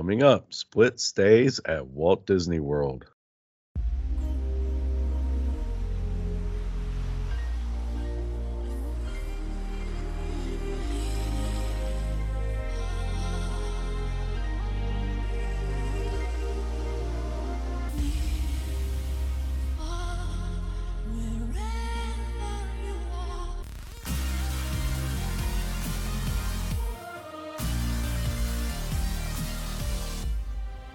Coming up, split stays at Walt Disney World.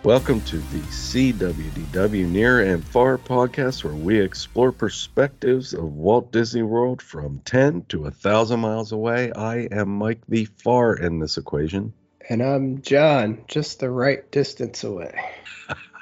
Welcome to the See WDW Near and Far podcast, where we explore perspectives of Walt Disney World from 10 to 1,000 miles away. I am Mike the Far in this equation. And I'm John, just the right distance away.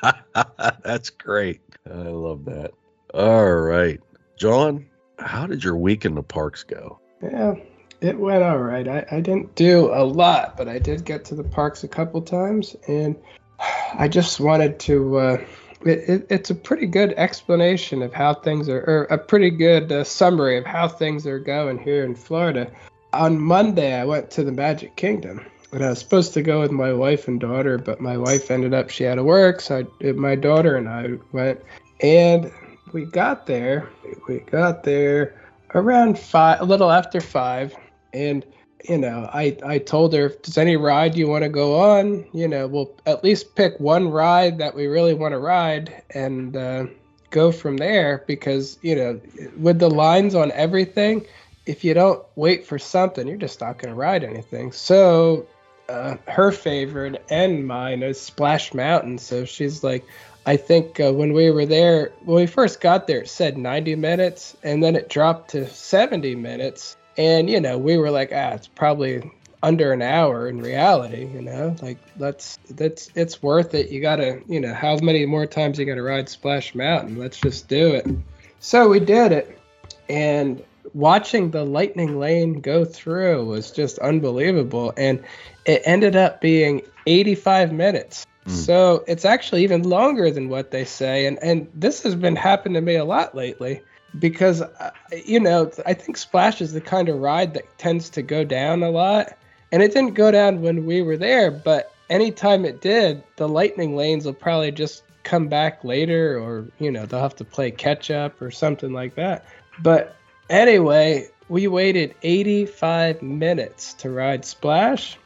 That's great. I love that. All right. John, how did your week in the parks go? Yeah, it went all right. I, I didn't do a lot, but I did get to the parks a couple times, and I just wanted to. Uh, it, it, it's a pretty good explanation of how things are, or a pretty good uh, summary of how things are going here in Florida. On Monday, I went to the Magic Kingdom, and I was supposed to go with my wife and daughter, but my wife ended up she had to work, so I, my daughter and I went, and we got there. We got there around five, a little after five, and you know, I, I told her, if there's any ride you want to go on, you know, we'll at least pick one ride that we really want to ride and uh, go from there because, you know, with the lines on everything, if you don't wait for something, you're just not going to ride anything. So uh, her favorite and mine is Splash Mountain. So she's like, I think uh, when we were there, when we first got there, it said 90 minutes and then it dropped to 70 minutes and you know we were like ah it's probably under an hour in reality you know? Like that's that's it's worth it. You gotta you know how many more times you gotta ride splash mountain? Let's just do it. So we did it. And watching the lightning lane go through was just unbelievable. And it ended up being 85 minutes. Mm. so it's actually even longer than what they say. And and this has been happening to me a lot lately because uh, you know I think Splash is the kind of ride that tends to go down a lot, and it didn't go down when we were there, but anytime it did, the lightning lanes will probably just come back later, or you know they'll have to play catch up or something like that. But anyway, we waited 85 minutes to ride Splash.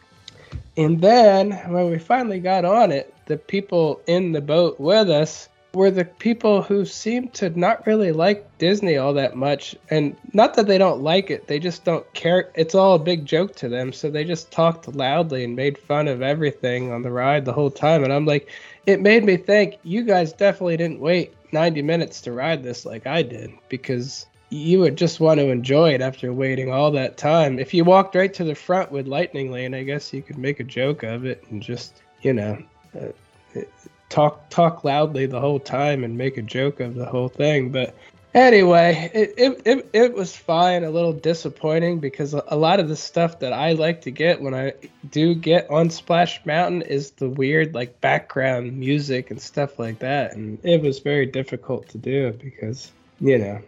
And then when we finally got on it, the people in the boat with us were the people who seem to not really like Disney all that much. And not that they don't like it, they just don't care. It's all a big joke to them. So they just talked loudly and made fun of everything on the ride the whole time. And I'm like, it made me think you guys definitely didn't wait 90 minutes to ride this like I did because you would just want to enjoy it after waiting all that time. If you walked right to the front with Lightning Lane, I guess you could make a joke of it and just, you know, uh, talk talk loudly the whole time and make a joke of the whole thing. But anyway, it it, it, it was fine. A little disappointing because a lot of the stuff that I like to get when I do get on Splash Mountain is the weird like background music and stuff like that, and it was very difficult to do because you know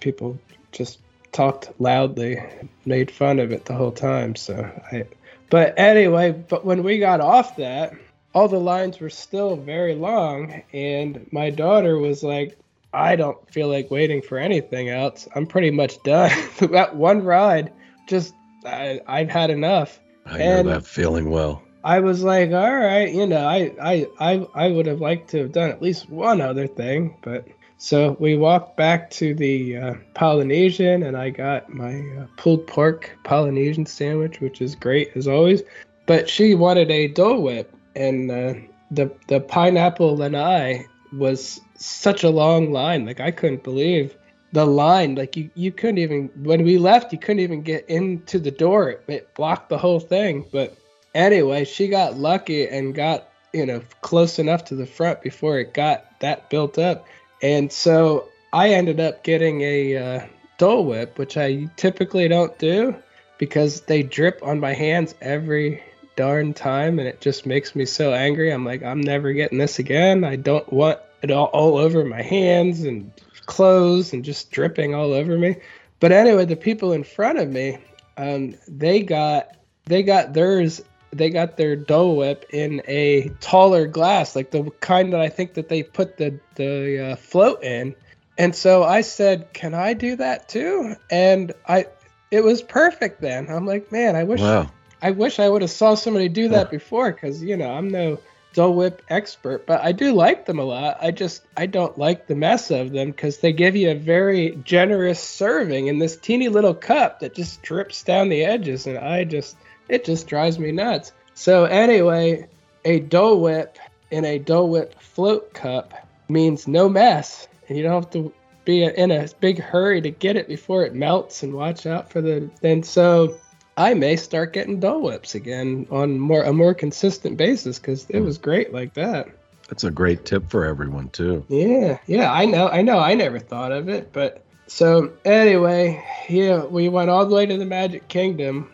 people just talked loudly, made fun of it the whole time. So I. But anyway, but when we got off that, all the lines were still very long and my daughter was like i don't feel like waiting for anything else. I'm pretty much done. That one ride just I, i've had enough. I and know that feeling well. I was like all right you know I, I i i would have liked to have done at least one other thing. But so we walked back to the uh, polynesian and i got my uh, pulled pork polynesian sandwich which is great as always. But she wanted a dole whip and uh, the the pineapple lanai was such a long line. Like I couldn't believe the line. Like you you couldn't even when we left, you couldn't even get into the door. It, it blocked the whole thing. But anyway, she got lucky and got you know close enough to the front before it got that built up. And so I ended up getting a uh, Dole Whip, which I typically don't do because they drip on my hands every darn time and it just makes me so angry. I'm like, I'm never getting this again. I don't want it all, all over my hands and clothes and just dripping all over me. But anyway, the people in front of me, um, they got they got theirs they got their Dole Whip in a taller glass, like the kind that I think that they put the the uh, float in. And so I said, "Can I do that too?" And I, it was perfect. Then I'm like, man, I wish, Wow. I wish I would have saw somebody do that before, because you know I'm no Dole Whip expert, but I do like them a lot. I just I don't like the mess of them because they give you a very generous serving in this teeny little cup that just drips down the edges, and I just it just drives me nuts. So anyway, a Dole Whip in a Dole Whip float cup means no mess, and you don't have to be in a big hurry to get it before it melts and watch out for the. And so I may start getting Dole Whips again on more a more consistent basis because it was great like that. That's a great tip for everyone too. Yeah, yeah, I know, I know, I never thought of it, but so anyway, yeah, we went all the way to the Magic Kingdom,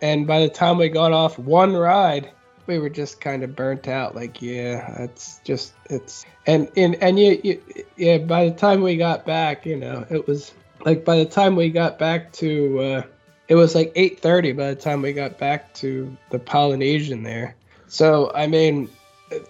and by the time we got off one ride, we were just kind of burnt out. Like, yeah, it's just it's and and and you, you yeah. By the time we got back, you know, it was like by the time we got back to, uh, it was like 8:30 by the time we got back to the Polynesian there. So I mean,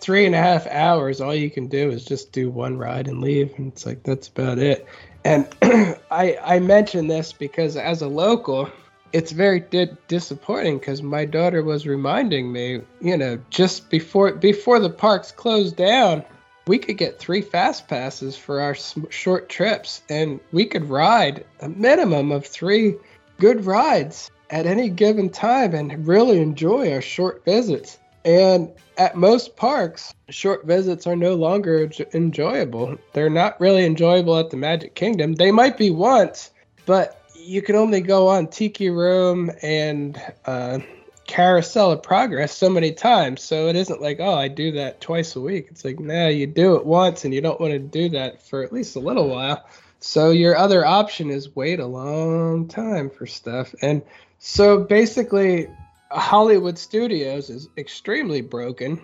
three and a half hours, all you can do is just do one ride and leave, and it's like that's about it. And I I mention this because as a local, it's very di- disappointing because my daughter was reminding me, you know, just before before the parks closed down, we could get three fast passes for our short trips, and we could ride a minimum of three good rides at any given time and really enjoy our short visits. And at most parks, short visits are no longer enjoyable. They're not really enjoyable at the Magic Kingdom. They might be once, but you can only go on Tiki Room and uh, Carousel of Progress so many times. So it isn't like, oh, I do that twice a week. It's like, no, you do it once and you don't want to do that for at least a little while. So your other option is wait a long time for stuff. And so basically, Hollywood Studios is extremely broken.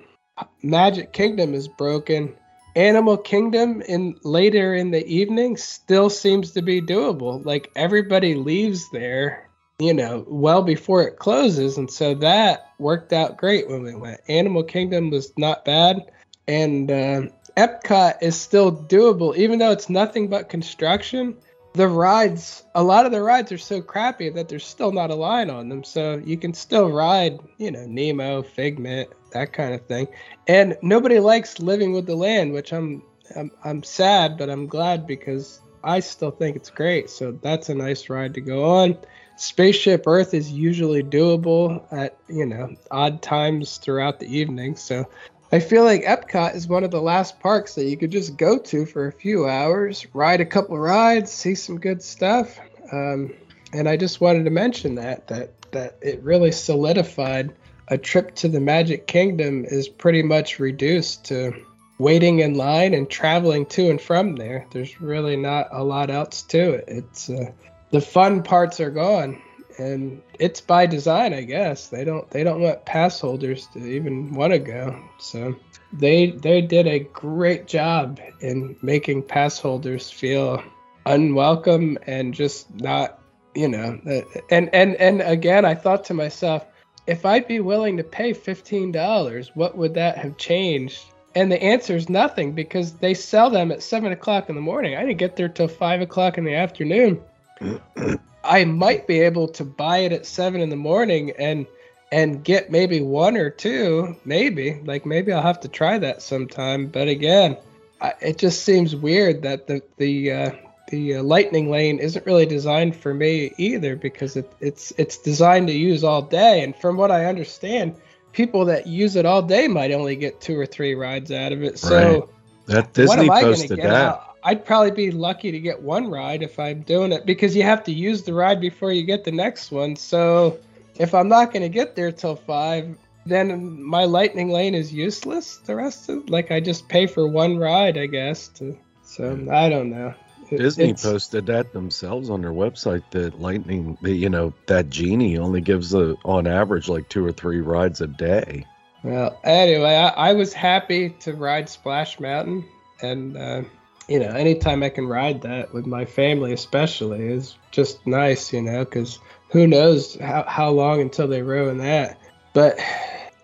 Magic Kingdom is broken. Animal Kingdom in later in the evening still seems to be doable. Like everybody leaves there, you know, well before it closes, and so that worked out great when we went. Animal Kingdom was not bad, and uh, Epcot is still doable, even though it's nothing but construction. The rides, a lot of the rides are so crappy that there's still not a line on them, so you can still ride, you know, Nemo, Figment, that kind of thing. And nobody likes living with the land, which I'm, I'm, I'm sad, but I'm glad because I still think it's great. So that's a nice ride to go on. Spaceship Earth is usually doable at you know odd times throughout the evening, so I feel like Epcot is one of the last parks that you could just go to for a few hours, ride a couple rides, see some good stuff. Um, and I just wanted to mention that that that it really solidified a trip to the Magic Kingdom is pretty much reduced to waiting in line and traveling to and from there. There's really not a lot else to it. It's uh, the fun parts are gone, and it's by design, I guess. They don't they don't want pass holders to even want to go. So they they did a great job in making pass holders feel unwelcome and just not you know uh, and and and again i thought to myself if i'd be willing to pay $15 what would that have changed and the answer is nothing because they sell them at 7 o'clock in the morning i didn't get there till 5 o'clock in the afternoon i might be able to buy it at 7 in the morning and and get maybe one or two maybe like maybe i'll have to try that sometime but again I, it just seems weird that the the uh, the uh, lightning lane isn't really designed for me either because it, it's it's designed to use all day and from what i understand people that use it all day might only get two or three rides out of it so Right. That what Disney am i going to posted that. out i'd probably be lucky to get one ride if i'm doing it because you have to use the ride before you get the next one so if i'm not going to get there till five then my lightning lane is useless the rest of like i just pay for one ride i guess to so i don't know It- Disney it's- posted that themselves on their website that Lightning, you know, that genie only gives a, on average like two or three rides a day. Well, anyway, I, I was happy to ride Splash Mountain, and uh, you know, anytime I can ride that with my family, especially, is just nice, you know, because who knows how how long until they ruin that. But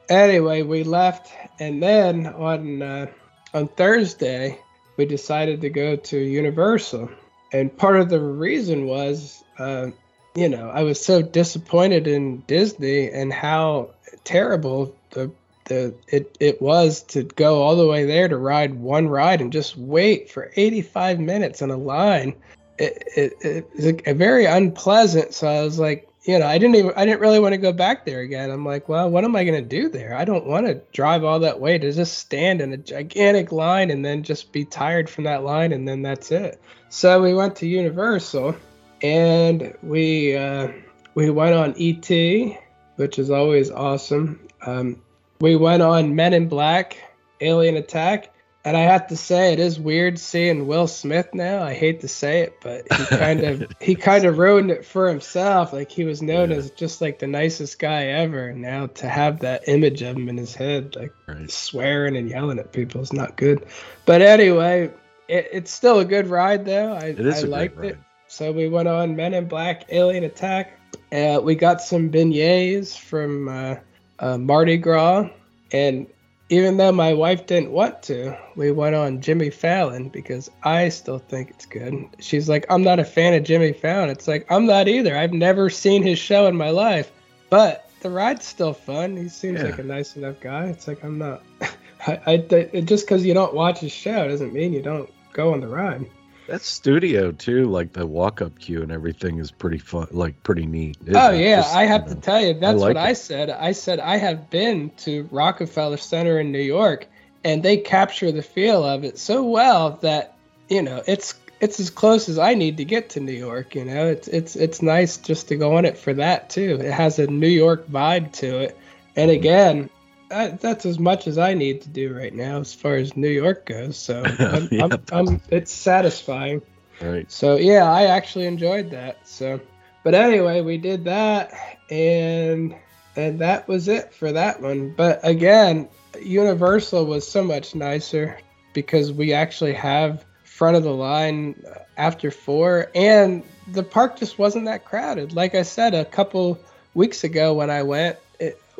anyway, we left, and then on uh, on Thursday we decided to go to Universal, and part of the reason was, uh, you know, I was so disappointed in Disney and how terrible the the it it was to go all the way there to ride one ride and just wait for 85 minutes in a line. It it, it was a, a very unpleasant. So I was like, you know, I didn't even I didn't really want to go back there again. I'm like, well, what am I gonna do there? I don't want to drive all that way to just stand in a gigantic line and then just be tired from that line and then that's it. So we went to Universal and we uh, we went on ET, which is always awesome. Um, we went on Men in Black, Alien Attack, and I have to say it is weird seeing Will Smith now. I hate to say it, but he kind of he kind of ruined it for himself. Like he was known yeah. as just like the nicest guy ever, and now to have that image of him in his head, like right. swearing and yelling at people, is not good. But anyway, it, it's still a good ride though. I, it is I liked it. So we went on Men in Black, Alien Attack. Uh, we got some beignets from uh, uh, Mardi Gras, and even though my wife didn't want to, we went on Jimmy Fallon because I still think it's good. She's like, I'm not a fan of Jimmy Fallon. It's like, I'm not either. I've never seen his show in my life, but the ride's still fun. He seems yeah. like a nice enough guy. It's like, I'm not. I, I, just because you don't watch his show doesn't mean you don't go on the ride. That studio too, like the walk-up queue and everything, is pretty fun, like pretty neat. Oh yeah, Just, I have you know, to tell you, that's I like what it. I said. I said I have been to Rockefeller Center in New York, and they capture the feel of it so well that you know it's it's as close as I need to get to New York. You know, it's it's it's nice just to go on it for that too. It has a New York vibe to it, and mm-hmm. again, that's as much as I need to do right now as far as New York goes. So I'm, I'm, I'm, it's satisfying. Right. So yeah, I actually enjoyed that. So, but anyway, we did that, and and that was it for that one. But again, Universal was so much nicer because we actually have front of the line uh, after four, and the park just wasn't that crowded. Like I said a couple weeks ago when I went,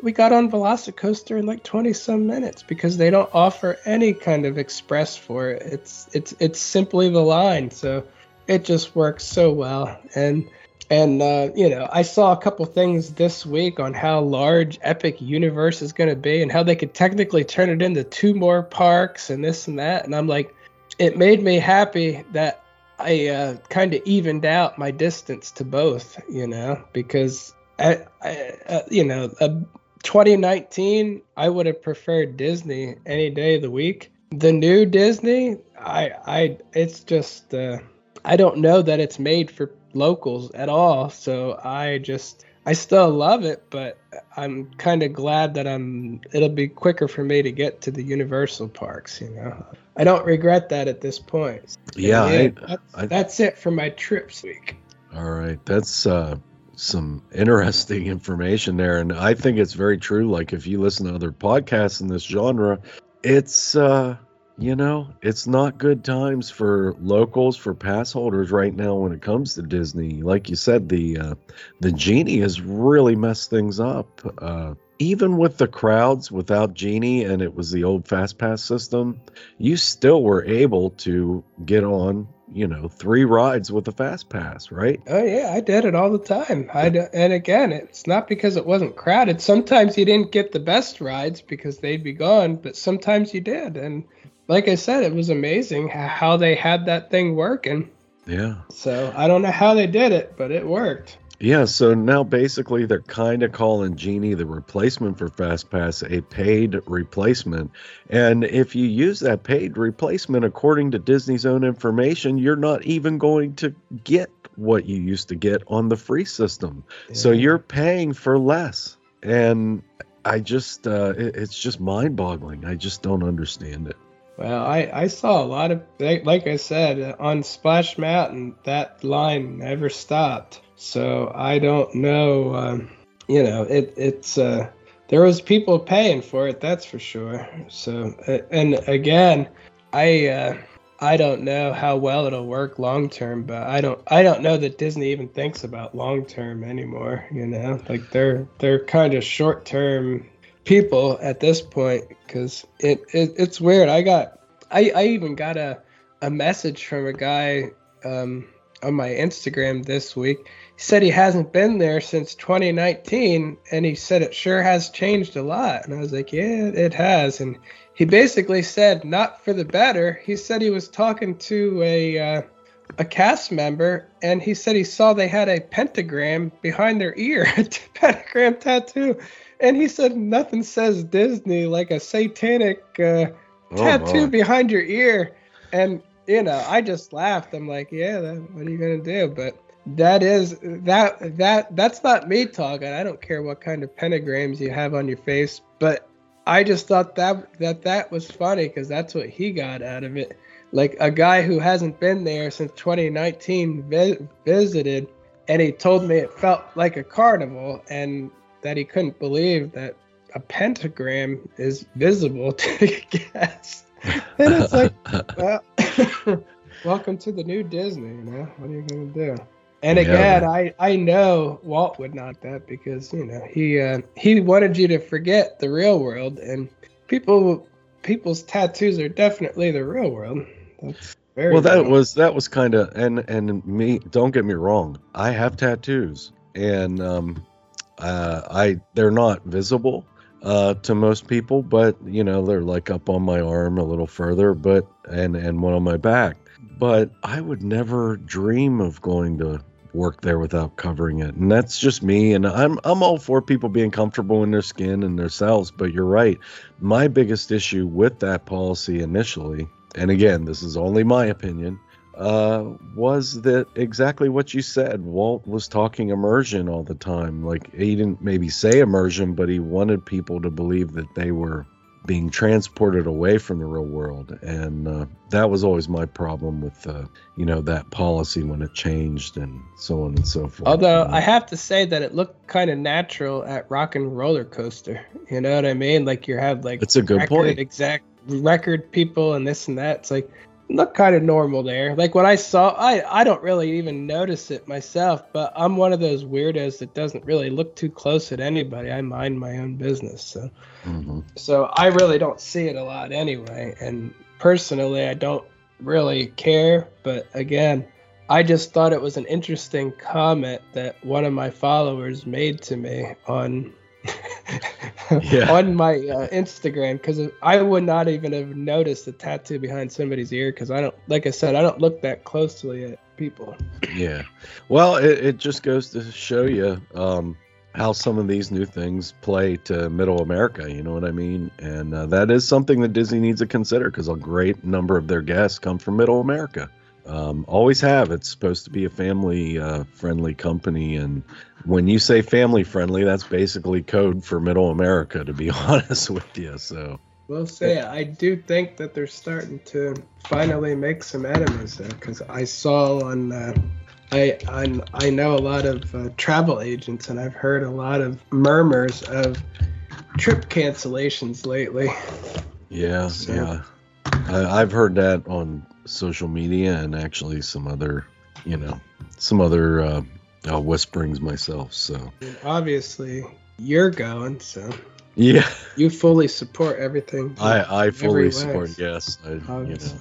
we got on Velocicoaster in like 20 some minutes because they don't offer any kind of express for it. It's it's it's simply the line, so it just works so well. And and uh, you know, I saw a couple things this week on how large Epic Universe is going to be and how they could technically turn it into two more parks and this and that. And I'm like, it made me happy that I uh, kind of evened out my distance to both, you know, because I, I uh, you know, a 2019, I would have preferred Disney any day of the week. The new Disney, I, I, it's just, uh, I don't know that it's made for locals at all. So I just, I still love it, but I'm kind of glad that I'm. It'll be quicker for me to get to the Universal parks. You know, I don't regret that at this point. Yeah, yeah I, that's, I, that's, it for my trips week. All right, that's uh, some interesting information there. And i think it's very true. Like if you listen to other podcasts in this genre it's uh you know it's not good times for locals for pass holders right now when it comes to disney. Like you said the uh the genie has really messed things up uh even with the crowds without genie and it was the old fast pass system you still were able to get on you know three rides with a fast pass right? Oh yeah i did it all the time. I and again it's not because it wasn't crowded. Sometimes you didn't get the best rides because they'd be gone but sometimes you did. And like i said it was amazing how they had that thing working. Yeah. So i don't know how they did it but it worked yeah, so now basically they're kind of calling Genie the replacement for FastPass a paid replacement. And if you use that paid replacement according to Disney's own information, you're not even going to get what you used to get on the free system. Yeah. So you're paying for less. And I just, uh, it, it's just mind boggling. I just don't understand it. Well, I, I saw a lot of, like I said, on Splash Mountain, that line never stopped. So I don't know. Um, you know, it it's uh, there was people paying for it. That's for sure. So and again, I uh, I don't know how well it'll work long term, but I don't I don't know that Disney even thinks about long term anymore. You know, like they're they're kind of short term people at this point because it, it it's weird. I got I I even got a a message from a guy um, on my Instagram this week. He said he hasn't been there since 2019, and he said it sure has changed a lot. And I was like, yeah, it has. And he basically said not for the better. He said he was talking to a uh, a cast member, and he said he saw they had a pentagram behind their ear, a pentagram tattoo, and he said nothing says Disney like a satanic uh, oh, tattoo behind your ear. And you know, I just laughed. I'm like, yeah, that, what are you gonna do? But that is that that that's not me talking. I don't care what kind of pentagrams you have on your face, but I just thought that that that was funny because that's what he got out of it. Like a guy who hasn't been there since 2019 vi- visited, and he told me it felt like a carnival, and that he couldn't believe that a pentagram is visible to guests. And it's like, well, welcome to the new Disney. You know, what are you gonna do? And again, yeah. I I know Walt would not that because you know he uh, he wanted you to forget the real world, and people people's tattoos are definitely the real world. That's very well. That was that was kind of and and me. Don't get me wrong. I have tattoos, and um, uh, I they're not visible uh, to most people, but you know they're like up on my arm a little further, but and and one on my back. But I would never dream of going to work there without covering it. And that's just me. And I'm I'm all for people being comfortable in their skin and their cells. But you're right. My biggest issue with that policy initially, and again, this is only my opinion, uh, was that exactly what you said. Walt was talking immersion all the time. Like he didn't maybe say immersion, but he wanted people to believe that they were being transported away from the real world. And uh, that was always my problem with uh, you know that policy when it changed and so on and so forth. Although i have to say that it looked kind of natural at rock and roller coaster you know what i mean? Like you have like it's a good point. exact record people and this and that. It's like look kind of normal there. Like when I saw, I I don't really even notice it myself, but I'm one of those weirdos that doesn't really look too close at anybody. I mind my own business, so mm-hmm. so I really don't see it a lot anyway. And personally, I don't really care. But again, I just thought it was an interesting comment that one of my followers made to me on yeah. on my uh, Instagram because I would not even have noticed the tattoo behind somebody's ear because I don't, like I said, I don't look that closely at people. Yeah. Well, it, it just goes to show you um, how some of these new things play to middle America. You know what I mean? And uh, that is something that Disney needs to consider because a great number of their guests come from middle America. Um, always have. It's supposed to be a family uh, friendly company. And when you say family friendly, that's basically code for middle America, to be honest with you. So. We'll say I do think that they're starting to finally make some enemies there because I saw on uh, I, I I know a lot of uh, travel agents and I've heard a lot of murmurs of trip cancellations lately. Yeah, so. yeah, I, I've heard that on social media and actually some other, you know, some other uh, uh, whisperings myself. So obviously you're going, so yeah, you fully support everything. I I fully support. Yes, I, you know.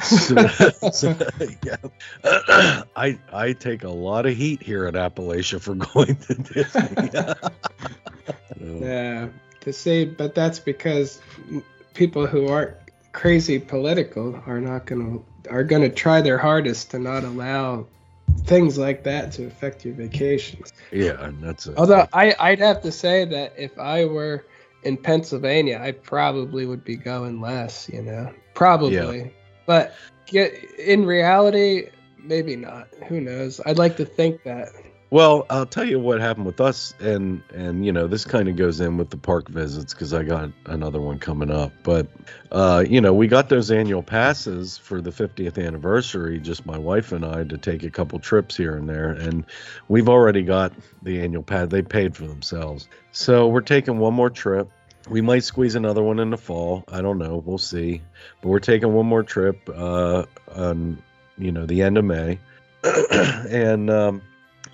so, so, yeah. I I take a lot of heat here at Appalachia for going to Disney. yeah, to say, but that's because people who aren't crazy political are not going to are going to try their hardest to not allow things like that to affect your vacations. Yeah, and that's a, although I I'd have to say that if I were in Pennsylvania, I probably would be going less. You know, probably, yeah. but get in reality, maybe not. Who knows? I'd like to think that. Well, I'll tell you what happened with us, and and you know this kind of goes in with the park visits because I got another one coming up. But uh, you know we got those annual passes for the 50th anniversary, just my wife and I, to take a couple trips here and there, and we've already got the annual pass. They paid for themselves, so we're taking one more trip. We might squeeze another one in the fall. I don't know. We'll see. But we're taking one more trip uh, on you know the end of May, and. Um,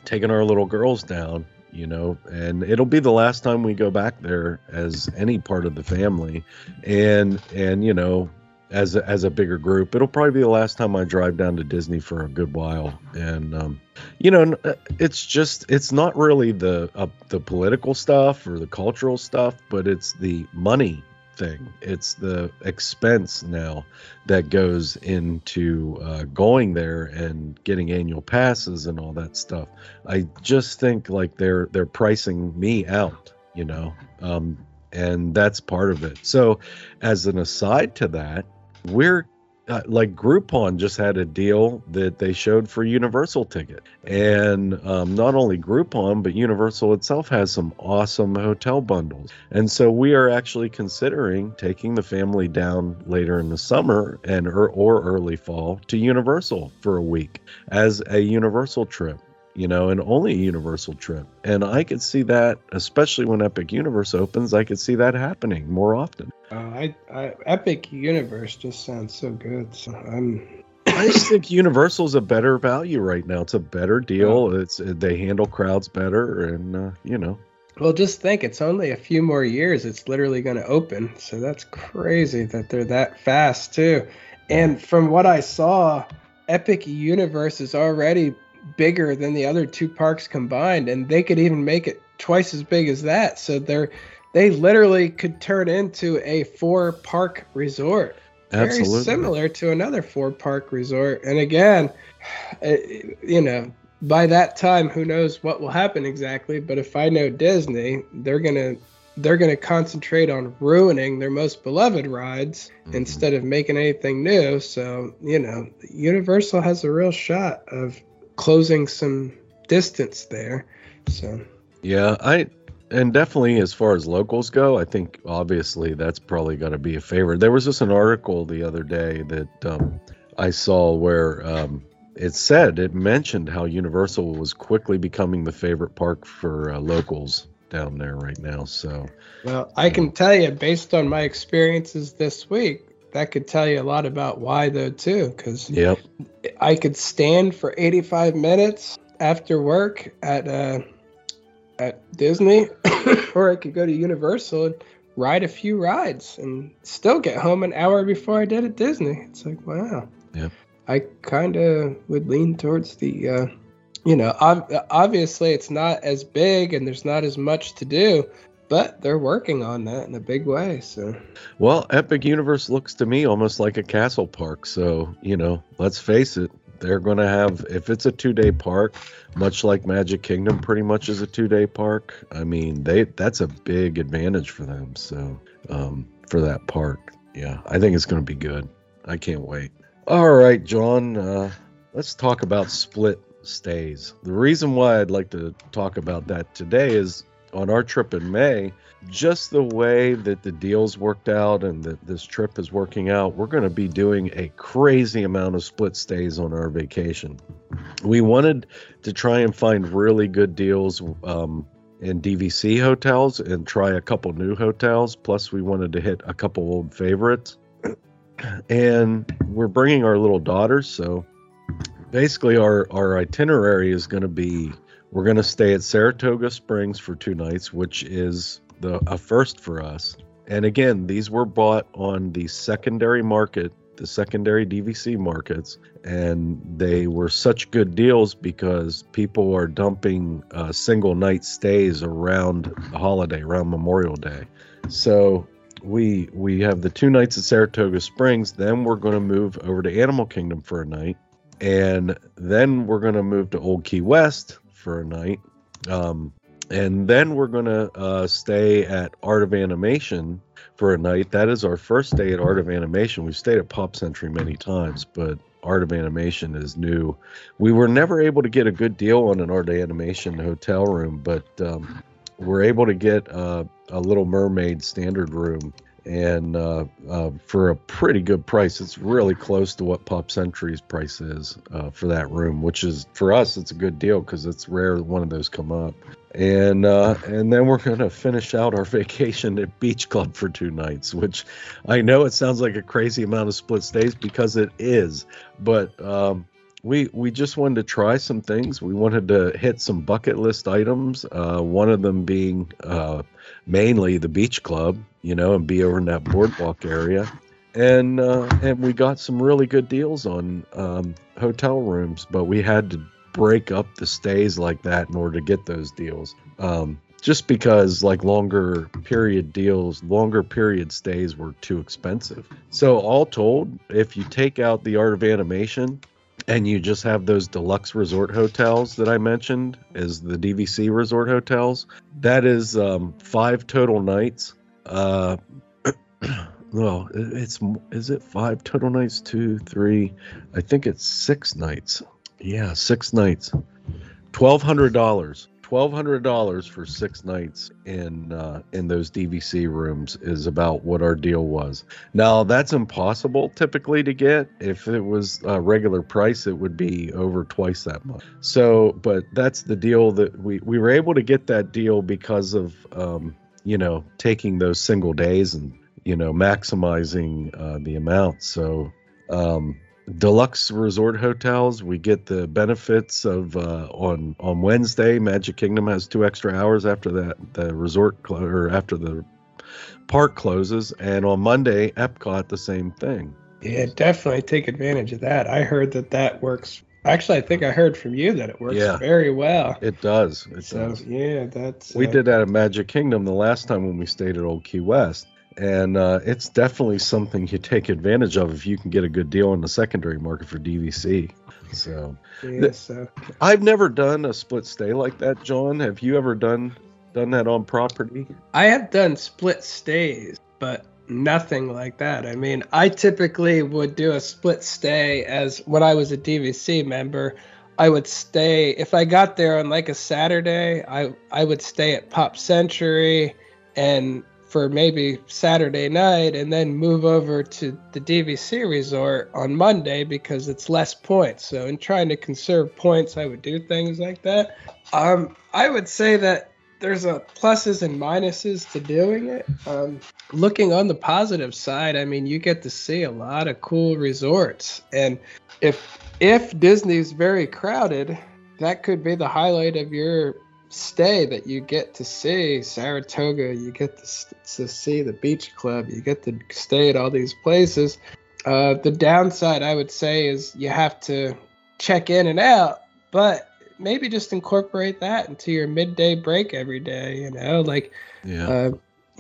taking our little girls down, you know, and it'll be the last time we go back there as any part of the family, and and you know, as a, as a bigger group, it'll probably be the last time I drive down to Disney for a good while, and um, you know, uh, it's just it's not really the uh, the political stuff or the cultural stuff, but it's the money thing. It's the expense now that goes into uh, going there and getting annual passes and all that stuff. I just think like they're they're pricing me out, you know, um, and that's part of it. So, as an aside to that, we're uh, like Groupon just had a deal that they showed for Universal ticket, and um, not only Groupon but Universal itself has some awesome hotel bundles, and so we are actually considering taking the family down later in the summer and or, or early fall to Universal for a week as a Universal trip you know, and only a Universal trip. And I could see that, especially when Epic Universe opens, I could see that happening more often. Uh, I, I, Epic Universe just sounds so good. So I'm. I just think Universal's a better value right now. It's a better deal. It's they handle crowds better, and uh, you know. Well, just think, it's only a few more years. It's literally going to open, so that's crazy that they're that fast too. And from what I saw, Epic Universe is already bigger than the other two parks combined, and they could even make it twice as big as that. So they're they literally could turn into a four park resort. Absolutely. Very similar to another four park resort. And again, you know, by that time, who knows what will happen exactly? But if I know Disney, they're gonna they're gonna concentrate on ruining their most beloved rides mm-hmm. instead of making anything new. So you know, Universal has a real shot of closing some distance there. So yeah, I and definitely as far as locals go, I think obviously that's probably got to be a favorite. There was just an article the other day that um, I saw where um, it said it mentioned how Universal was quickly becoming the favorite park for uh, locals down there right now. So, well, I can tell you based on my experiences this week, that could tell you a lot about why though too because yep. I could stand for 85 minutes after work at uh at disney or i could go to universal and ride a few rides and still get home an hour before i did at disney. It's like wow. Yeah i kind of would lean towards the uh you know ob- obviously it's not as big and there's not as much to do but they're working on that in a big way. So, well, Epic Universe looks to me almost like a castle park. So, you know, let's face it, they're going to have if it's a two-day park, much like Magic Kingdom, pretty much is a two-day park. I mean, they that's a big advantage for them. So, um, for that park, yeah, I think it's going to be good. I can't wait. All right, John, uh, let's talk about split stays. The reason why I'd like to talk about that today is on our trip in May, just the way that the deals worked out and that this trip is working out, we're going to be doing a crazy amount of split stays on our vacation. We wanted to try and find really good deals um, in DVC hotels and try a couple new hotels. Plus, we wanted to hit a couple old favorites. And we're bringing our little daughters, so basically, our, our itinerary is going to be we're going to stay at Saratoga Springs for two nights, which is the a first for us. And again, these were bought on the secondary market, the secondary DVC markets, and they were such good deals because people are dumping uh, single night stays around the holiday, around Memorial Day. So we we have the two nights at Saratoga Springs. Then we're going to move over to Animal Kingdom for a night, and then we're going to move to Old Key West for a night. Um, and then we're going to uh, stay at Art of Animation for a night. That is our first day at Art of Animation. We've stayed at Pop Century many times, but Art of Animation is new. We were never able to get a good deal on an Art of Animation hotel room, but um, we're able to get uh, a Little Mermaid standard room and uh, uh, for a pretty good price. It's really close to what Pop Century's price is uh, for that room, which is for us it's a good deal because it's rare one of those come up. And uh, and then we're gonna finish out our vacation at Beach Club for two nights, which I know it sounds like a crazy amount of split stays because it is, but um, we we just wanted to try some things. We wanted to hit some bucket list items. Uh, one of them being uh, mainly the beach club, you know, and be over in that boardwalk area. And uh, and we got some really good deals on um, hotel rooms, but we had to break up the stays like that in order to get those deals. Um, just because like longer period deals, longer period stays were too expensive. So all told, if you take out the art of animation and you just have those deluxe resort hotels that I mentioned as the DVC resort hotels, that is um, five total nights. Uh, well, it's is it five total nights? Two, three. I think it's six nights. Yeah, six nights. Twelve hundred dollars twelve hundred dollars for six nights in uh, in those DVC rooms is about what our deal was. Now that's impossible typically to get. If it was a regular price, it would be over twice that much. So, but that's the deal that we we were able to get that deal because of um, you know taking those single days and you know maximizing uh, the amount. So. Um, deluxe resort hotels we get the benefits of uh, on on wednesday magic kingdom has two extra hours after that the resort clo- or after the park closes and on monday epcot the same thing yeah definitely take advantage of that i heard that that works actually i think i heard from you that it works yeah, very well it does it so does. yeah that's we uh, did that at magic kingdom the last time when we stayed at old key west and uh, it's definitely something you take advantage of if you can get a good deal in the secondary market for DVC. So, yeah, so. I've never done a split stay like that, John. Have you ever done done that on property? I have done split stays, but nothing like that. I mean, I typically would do a split stay as when I was a DVC member. I would stay if I got there on like a Saturday. I I would stay at Pop Century and for maybe Saturday night and then move over to the DVC resort on Monday because it's less points. So in trying to conserve points, I would do things like that. Um, I would say that there's a pluses and minuses to doing it. Um, looking on the positive side, I mean, you get to see a lot of cool resorts, and if if Disney's very crowded, that could be the highlight of your stay that you get to see Saratoga, you get to, to see the beach club, you get to stay at all these places. Uh, the downside, I would say, is you have to check in and out, but maybe just incorporate that into your midday break every day. You know, like, yeah. uh,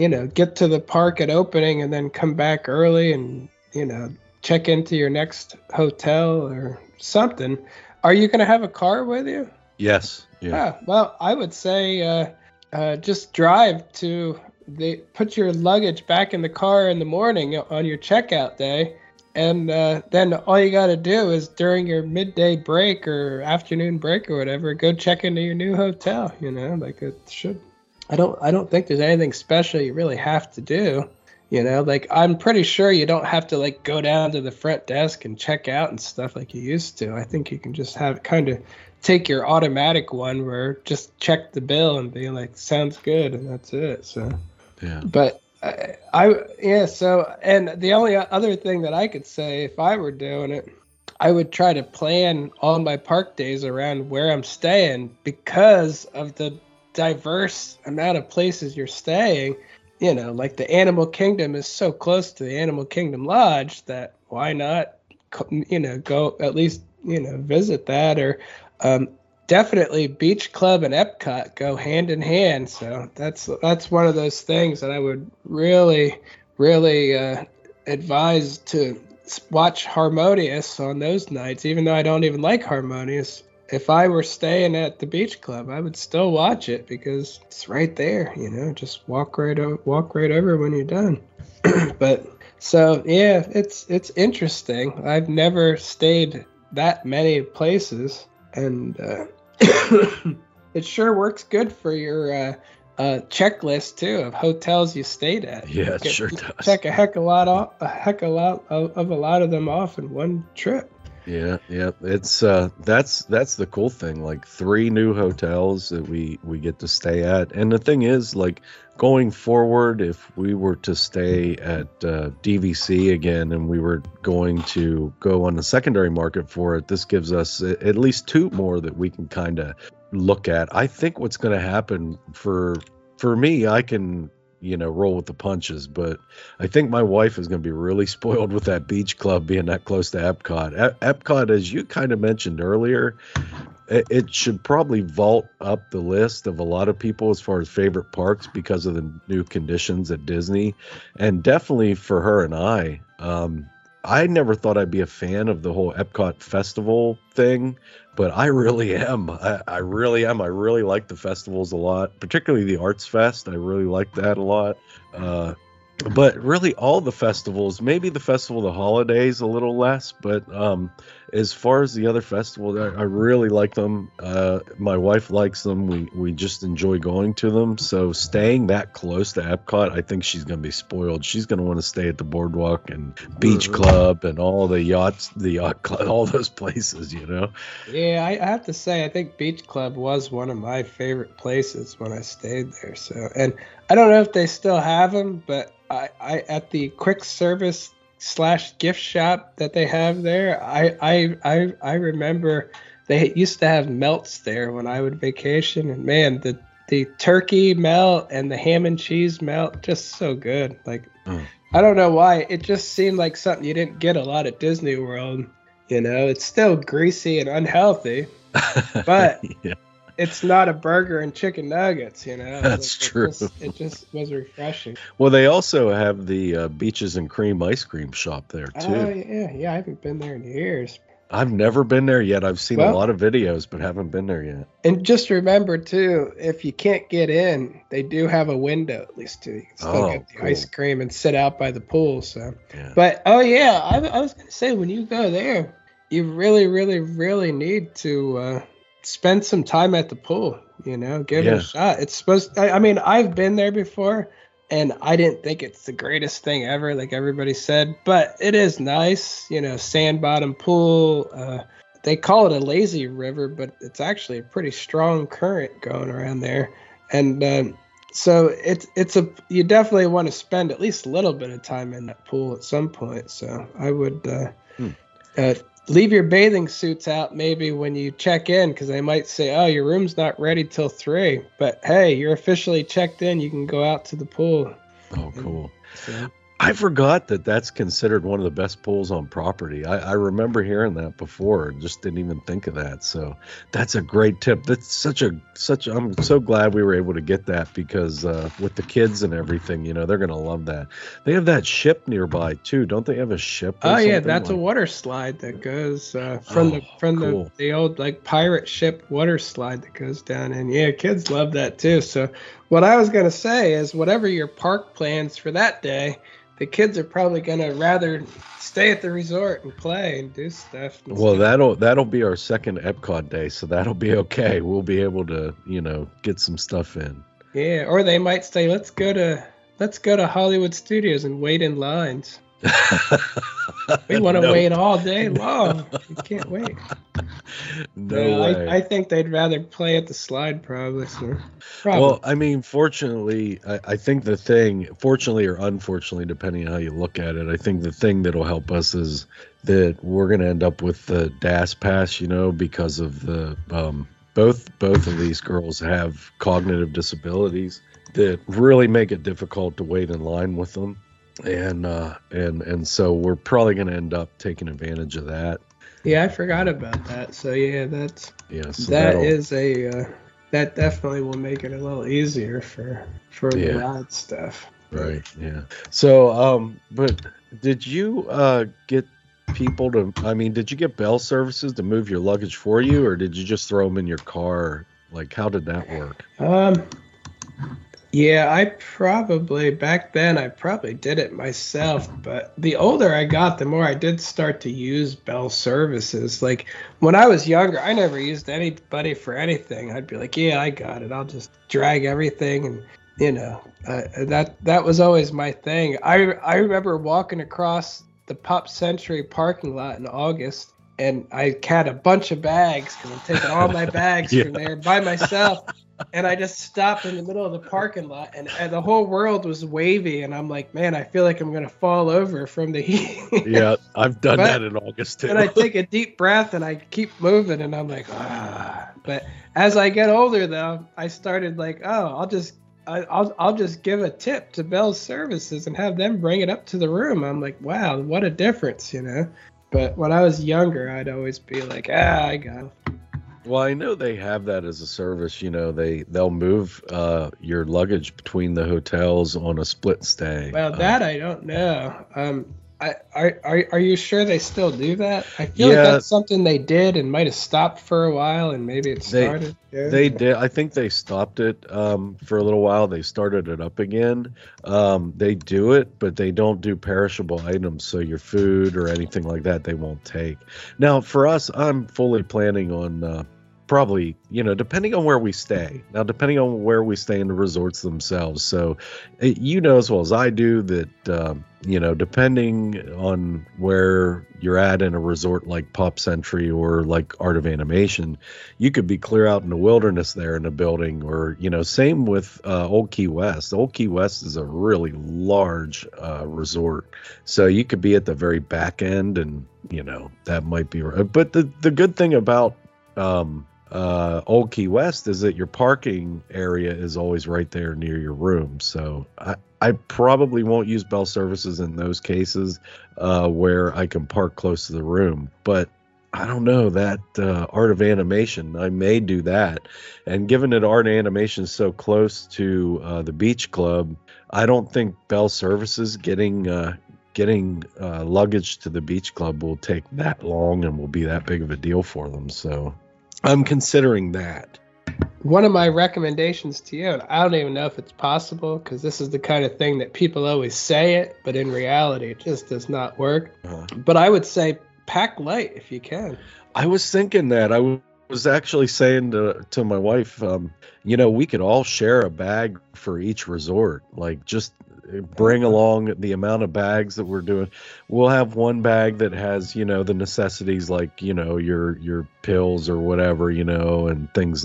you know, get to the park at opening and then come back early and you know check into your next hotel or something. Are you going to have a car with you? Yes. Yeah. well, I would say uh, uh, just drive to the put your luggage back in the car in the morning on your checkout day, and uh, then all you got to do is during your midday break or afternoon break or whatever, go check into your new hotel. You know, like it should. I don't. I don't think there's anything special you really have to do. You know, like I'm pretty sure you don't have to like go down to the front desk and check out and stuff like you used to. I think you can just have kind of take your automatic one where just check the bill and be like, sounds good, and that's it. So, yeah. But I, I, yeah. So, and the only other thing that I could say if I were doing it, I would try to plan all my park days around where I'm staying because of the diverse amount of places you're staying. You know, like the Animal Kingdom is so close to the Animal Kingdom Lodge that why not, you know, go at least you know visit that or um, definitely Beach Club and Epcot go hand in hand. So that's that's one of those things that I would really, really uh, advise to watch Harmonious on those nights. Even though I don't even like Harmonious, if I were staying at the Beach Club, I would still watch it because it's right there. You know, just walk right o- walk right over when you're done. but so yeah, it's it's interesting. I've never stayed that many places and uh, it sure works good for your uh, uh, checklist too of hotels you stayed at. Yeah, it sure does. Check a heck a lot off, a heck a lot of, of, a lot of them off in one trip. Yeah, yeah. It's uh that's that's the cool thing. Like three new hotels that we we get to stay at. And the thing is like going forward if we were to stay at uh, DVC again and we were going to go on the secondary market for it, this gives us at least two more that we can kind of look at. I think what's going to happen for for me, I can you know roll with the punches but i think my wife is going to be really spoiled with that beach club being that close to epcot. Epcot as you kind of mentioned earlier it, it, should probably vault up the list of a lot of people as far as favorite parks because of the new conditions at disney. And definitely for her and i um, I never thought I'd be a fan of the whole Epcot festival thing, but I really am. I, I, really am. I really like the festivals a lot, particularly the Arts Fest. I really like that a lot. Uh, but really, all the festivals, maybe the Festival of the Holidays a little less, but um, as far as the other festivals, I, I really like them. Uh, my wife likes them. We we just enjoy going to them. So staying that close to Epcot, I think she's going to be spoiled. She's going to want to stay at the Boardwalk and Beach. Club and all the yachts, the yacht club, all those places. You know. Yeah, I, I have to say, I think Beach Club was one of my favorite places when I stayed there. So, and I don't know if they still have them, but I, I at the quick service slash gift shop that they have there. I I I, I remember they used to have melts there when I would vacation, and man, the the turkey melt and the ham and cheese melt just so good. Like mm. I don't know why it just seemed like something you didn't get a lot at Disney World. You know, it's still greasy and unhealthy, but yeah it's not a burger and chicken nuggets, you know. That's like, true. It just, it just, was refreshing. Well, they also have the uh, beaches and cream ice cream shop there too. Oh yeah, yeah. I haven't been there in years. I've never been there yet. I've seen well, a lot of videos, but haven't been there yet. And just remember too, if you can't get in, they do have a window at least to still oh, get the cool. ice cream and sit out by the pool. So, yeah. but oh yeah, I, I was gonna say when you go there, you really, really, really need to. Uh, spend some time at the pool. You know, give yeah. it a shot. It's supposed. I, I mean, I've been there before, and I didn't think it's the greatest thing ever, like everybody said. But it is nice. You know, sand bottom pool. Uh, they call it a lazy river, but it's actually a pretty strong current going around there, and um, so it's it's a you definitely want to spend at least a little bit of time in that pool at some point. So I would uh, hmm. uh, leave your bathing suits out maybe when you check in because they might say oh your room's not ready till three. But hey you're officially checked in. You can go out to the pool. Oh cool. So. I forgot that that's considered one of the best pools on property. I, I, remember hearing that before, just didn't even think of that. So that's a great tip. That's such a such. I'm so glad we were able to get that because uh, with the kids and everything, you know, they're gonna love that. They have that ship nearby too, don't they? Have a ship? Oh yeah, that's like? a water slide that goes uh, from oh, the from cool. the the old like pirate ship water slide that goes down, and yeah, kids love that too. So what I was gonna say is, whatever your park plans for that day the kids are probably gonna rather stay at the resort and play and do stuff. And well, stuff. that'll that'll be our second Epcot day, so that'll be okay. We'll be able to, you know, get some stuff in. Yeah, or they might say, "Let's go to let's go to Hollywood Studios and wait in lines." we want to no. wait all day long. We can't wait. No, I, I, think they'd rather play at the slide probably. So. probably. Well, I mean, fortunately, I, I, think the thing, fortunately or unfortunately, depending on how you look at it, I think the thing that'll help us is that we're going to end up with the DAS pass, you know, because of the um, both both of these girls have cognitive disabilities that really make it difficult to wait in line with them and uh, and and so we're probably going to end up taking advantage of that. Yeah, I forgot about that. So yeah, that's yeah, so that is a uh, that definitely will make it a little easier for for yeah. the ride stuff. Right. Yeah. So um, but did you uh get people to? I mean, did you get bell services to move your luggage for you, or did you just throw them in your car? Like, how did that work? Um, yeah, I probably back then I probably did it myself, but the older I got, the more I did start to use Bell services. Like when I was younger, I never used anybody for anything. I'd be like, "Yeah, I got it. I'll just drag everything," and you know, uh, that that was always my thing. I I remember walking across the Pop Century parking lot in August, and I had a bunch of bags because I'm taking all my bags yeah. from there by myself. And I just stopped in the middle of the parking lot, and, and, the whole world was wavy. And I'm like, man, I feel like I'm gonna fall over from the heat. yeah, I've done but, that in August too. and I take a deep breath and I keep moving, and I'm like, ah. But as I get older, though, I started like, oh, I'll just I'll I'll just give a tip to Bell's Services and have them bring it up to the room. I'm like, wow, what a difference, you know. But when I was younger, I'd always be like, ah, I got. It. Well, I know they have that as a service. You know, they they'll move uh, your luggage between the hotels on a split stay. Well, that uh, I don't know. Um, I, are, are, are you sure they still do that? I feel yeah, like that's something they did and might have stopped for a while, and maybe it started. They, yeah. they did. I think they stopped it um, for a little while. They started it up again. Um, they do it, but they don't do perishable items. So your food or anything like that, they won't take. Now, for us, I'm fully planning on. Uh, probably you know depending on where we stay. Now depending on where we stay in the resorts themselves. So eh, you know as well as i do that um, you know depending on where you're at in a resort like pop century or like art of animation you could be clear out in the wilderness there in a building or you know same with uh, old key west. Old key west is a really large uh, resort. So you could be at the very back end and you know that might be right but the the good thing about um, uh, Old Key West is that your parking area is always right there near your room. So I, I probably won't use Bell Services in those cases uh, where I can park close to the room. But I don't know that uh, art of animation. I may do that, and given that art of animation is so close to uh, the beach club, I don't think Bell Services getting uh, getting uh, luggage to the beach club will take that long and will be that big of a deal for them. So I'm considering that. One of my recommendations to you, I don't even know if it's possible because this is the kind of thing that people always say it, but in reality, it just does not work. Uh-huh. But I would say pack light if you can. I was thinking that. I was actually saying to, to my wife, um, you know, we could all share a bag for each resort. Like, just bring along the amount of bags that we're doing. We'll have one bag that has, you know, the necessities like, you know, your your pills or whatever, you know, and things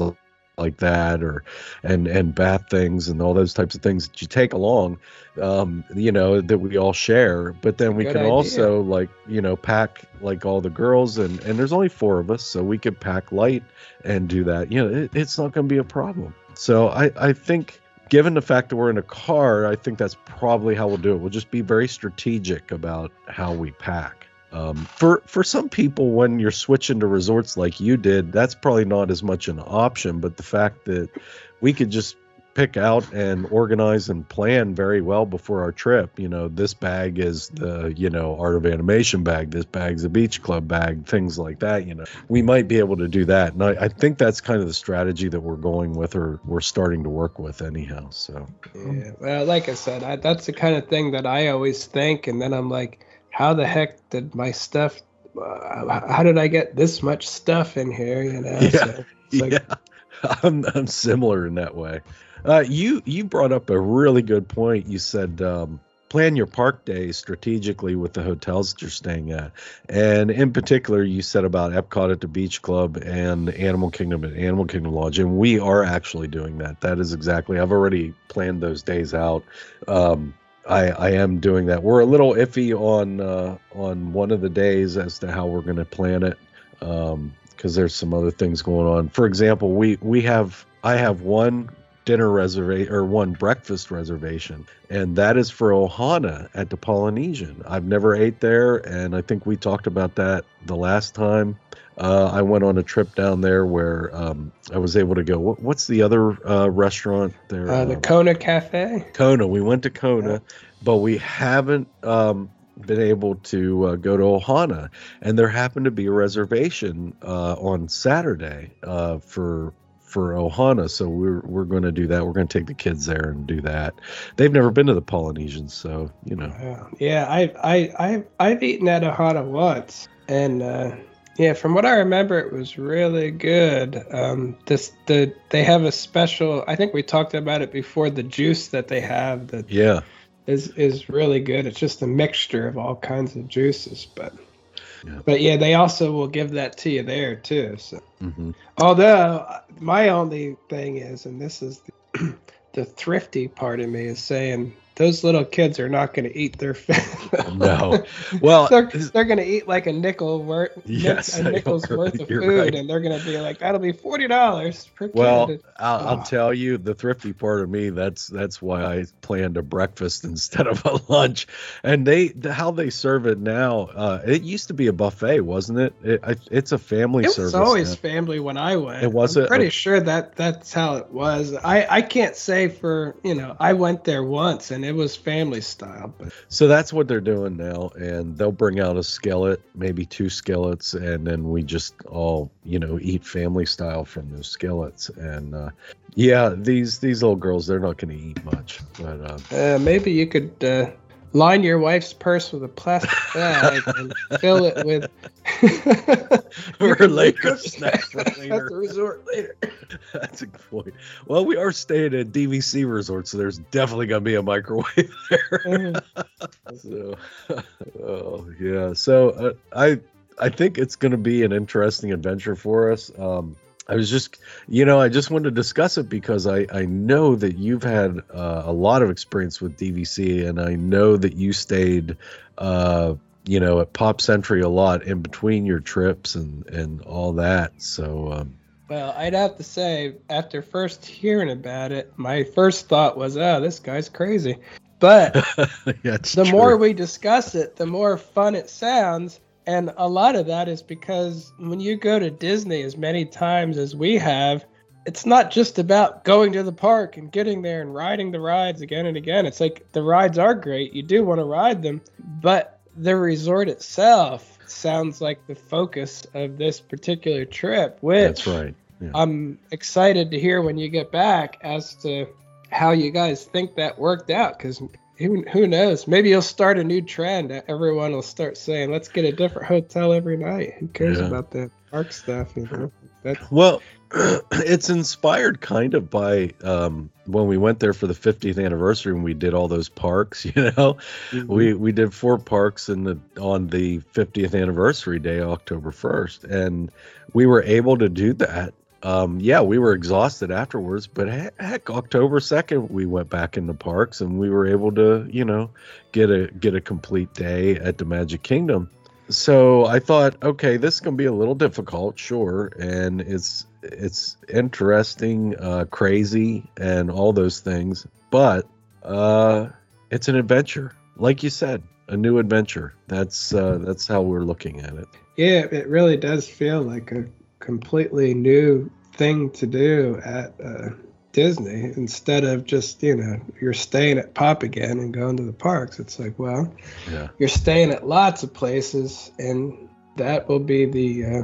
like that or and and bath things and all those types of things that you take along um you know that we all share but then we Good can idea. also like you know pack like all the girls and and there's only four of us so we could pack light and do that you know it, it's not going to be a problem so i i think given the fact that we're in a car, I think that's probably how we'll do it. We'll just be very strategic about how we pack. Um, for for some people, when you're switching to resorts like you did, that's probably not as much an option. But the fact that we could just pick out and organize and plan very well before our trip. You know, this bag is the, you know, art of animation bag. This bag's a beach club bag, things like that. You know, we might be able to do that. And I, I think that's kind of the strategy that we're going with or we're starting to work with anyhow. So, yeah. Well, like I said, I, that's the kind of thing that I always think. And then I'm like, how the heck did my stuff, uh, how did I get this much stuff in here? You know, yeah. So like, yeah. I'm, I'm similar in that way. Uh, you you brought up a really good point. You said um, plan your park day strategically with the hotels that you're staying at, and in particular, you said about Epcot at the Beach Club and Animal Kingdom at Animal Kingdom Lodge, and we are actually doing that. That is exactly. I've already planned those days out. Um, I, I am doing that. We're a little iffy on uh, on one of the days as to how we're going to plan it because um, there's some other things going on. For example, we we have I have one dinner reservation or one breakfast reservation, and that is for Ohana at the Polynesian. I've never ate there, and I think we talked about that the last time. Uh, I went on a trip down there where um, I was able to go. What, what's the other uh, restaurant there? Uh, the um, Kona Cafe. Kona. We went to Kona, yeah. but we haven't um, been able to uh, go to Ohana, and there happened to be a reservation uh, on Saturday uh, for for Ohana, so we're we're going to do that. We're going to take the kids there and do that. They've never been to the Polynesians, so you know. Yeah, yeah I I I I've eaten at Ohana once, and uh, yeah, from what I remember, it was really good. Um, this the they have a special. I think we talked about it before. The juice that they have that yeah is is really good. It's just a mixture of all kinds of juices, but Yeah. But yeah, they also will give that to you there too. So, mm-hmm. although my only thing is, and this is the, the thrifty part of me is saying those little kids are not going to eat their food. no, well, they're, they're going to eat like a nickel worth, yes, a nickel's worth of food, right. and they're going to be like, "That'll be forty dollars per well, kid." Well, I'll, I'll, tell you, the thrifty part of me that's that's why I planned a breakfast instead of a lunch. And they how they serve it now. Uh, it used to be a buffet, wasn't it? it it's a family it service. It was always now. family when I went. It was. I'm pretty sure that that's how it was. I I can't say for you know I went there once and it was family style. But. So that's what they're doing now, and they'll bring out a skillet, maybe two skillets, and then we just all you know eat family style from those skillets. And uh, yeah, these these little girls, they're not going to eat much, but uh, uh, maybe you could uh, line your wife's purse with a plastic bag and fill it with for later snack for later. At the resort later. That's a good point. Well, we are staying at DVC Resort, so there's definitely gonna be a microwave there. Mm-hmm. so, oh yeah. So uh, I I think it's gonna be an interesting adventure for us. Um, I was just, you know, I just wanted to discuss it because I, I know that you've had uh, a lot of experience with DVC, and I know that you stayed, uh, you know, at Pop Century a lot in between your trips and and all that. So. Um, well, I'd have to say, after first hearing about it, my first thought was, "Oh, this guy's crazy." But yeah, the true. more we discuss it, the more fun it sounds and a lot of that is because when you go to Disney as many times as we have, it's not just about going to the park and getting there and riding the rides again and again. It's like the rides are great. You do want to ride them, but the resort itself sounds like the focus of this particular trip, which That's right. Yeah. I'm excited to hear when you get back as to how you guys think that worked out because who, who knows? Maybe you'll start a new trend. Everyone will start saying, "Let's get a different hotel every night." Who cares yeah. about that park stuff? You know. That's... Well, it's inspired kind of by um, when we went there for the 50th anniversary and we did all those parks. You know, mm-hmm. we we did four parks in the on the 50th anniversary day, October 1st, and we were able to do that um, yeah, we were exhausted afterwards, but heck, October second, we went back in the parks and we were able to, you know, get a get a complete day at the Magic Kingdom. So I thought, okay, this is gonna be a little difficult, sure, and it's it's interesting, uh, crazy, and all those things, but uh, it's an adventure, like you said, a new adventure. That's uh, that's how we're looking at it. Yeah, it really does feel like a completely new thing to do at uh, Disney instead of just you know you're staying at Pop again and going to the parks. It's like well, yeah. you're staying at lots of places, and that will be the uh,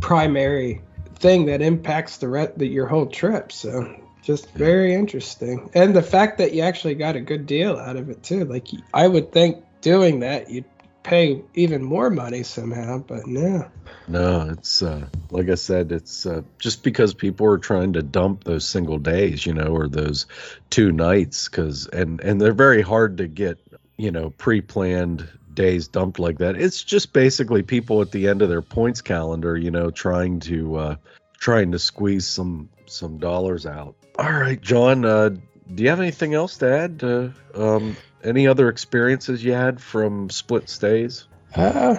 primary thing that impacts the, re- the your whole trip. So just very interesting, and the fact that you actually got a good deal out of it too. Like I would think doing that you'd pay even more money somehow, but no. No, it's uh, like I said, it's uh, just because people are trying to dump those single days, you know, or those two nights, because and and they're very hard to get, you know, pre-planned days dumped like that. It's just basically people at the end of their points calendar, you know, trying to uh, trying to squeeze some some dollars out. All right, John, uh, do you have anything else to add? To, um, any other experiences you had from split stays? Uh,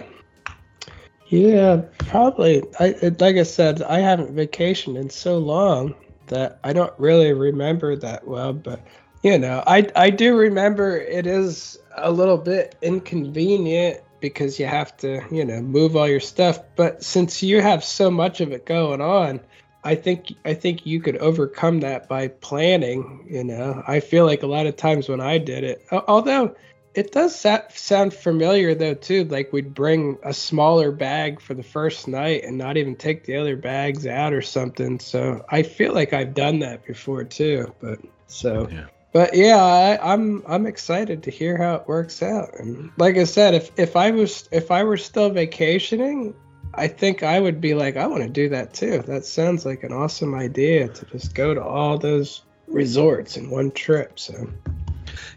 yeah, probably. I like I said, I haven't vacationed in so long that I don't really remember that well. But you know, I I do remember it is a little bit inconvenient because you have to you know move all your stuff. But since you have so much of it going on, I think I think you could overcome that by planning. You know, I feel like a lot of times when I did it, although it does sound familiar though too. Like we'd bring a smaller bag for the first night and not even take the other bags out or something. So I feel like I've done that before too. But so. Yeah. But yeah, I, I'm I'm excited to hear how it works out. And like I said, if if I was if I were still vacationing, I think I would be like, I want to do that too. That sounds like an awesome idea to just go to all those resorts in one trip. So,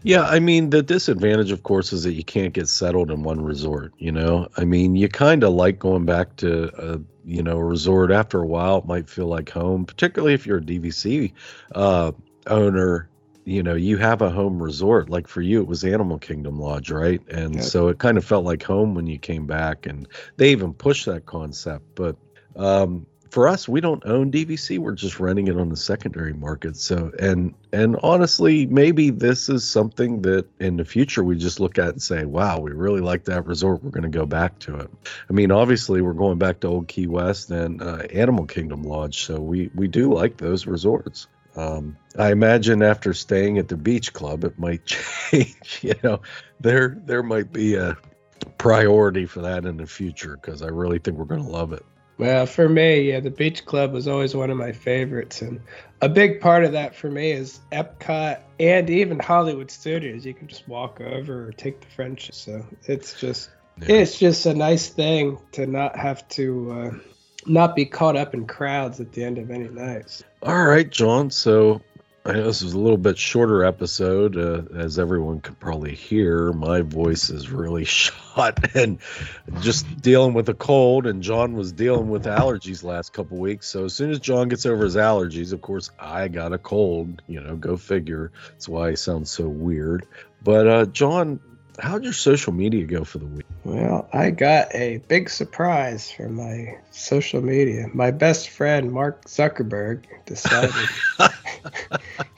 Yeah, I mean the disadvantage, of course, is that you can't get settled in one resort. You know, I mean, you kind of like going back to a you know a resort after a while. It might feel like home, particularly if you're a DVC uh, owner. You know, you have a home resort. Like for you, it was Animal Kingdom Lodge, right? And Yeah. so it kind of felt like home when you came back. And they even pushed that concept, but um, for us, we don't own DVC. We're just renting it on the secondary market. So, and and honestly, maybe this is something that in the future we just look at and say, "Wow, we really like that resort. We're going to go back to it." I mean, obviously, we're going back to Old Key West and uh, Animal Kingdom Lodge, so we we do like those resorts. Um, I imagine after staying at the beach club, it might change. You know, there there might be a priority for that in the future because I really think we're going to love it. Well, for me, yeah, the beach club was always one of my favorites, and a big part of that for me is Epcot and even Hollywood Studios. You can just walk over or take the French, so it's just Yeah. it's just a nice thing to not have to uh, not be caught up in crowds at the end of any nights. All right, John. So I know this is a little bit shorter episode, uh, as everyone could probably hear. My voice is really shot and just dealing with a cold, and John was dealing with allergies last couple weeks. So as soon as John gets over his allergies, of course, I got a cold. You know, go figure. That's why I sound so weird. But uh, John, how'd your social media go for the week? Well, I got a big surprise from my social media. My best friend Mark Zuckerberg decided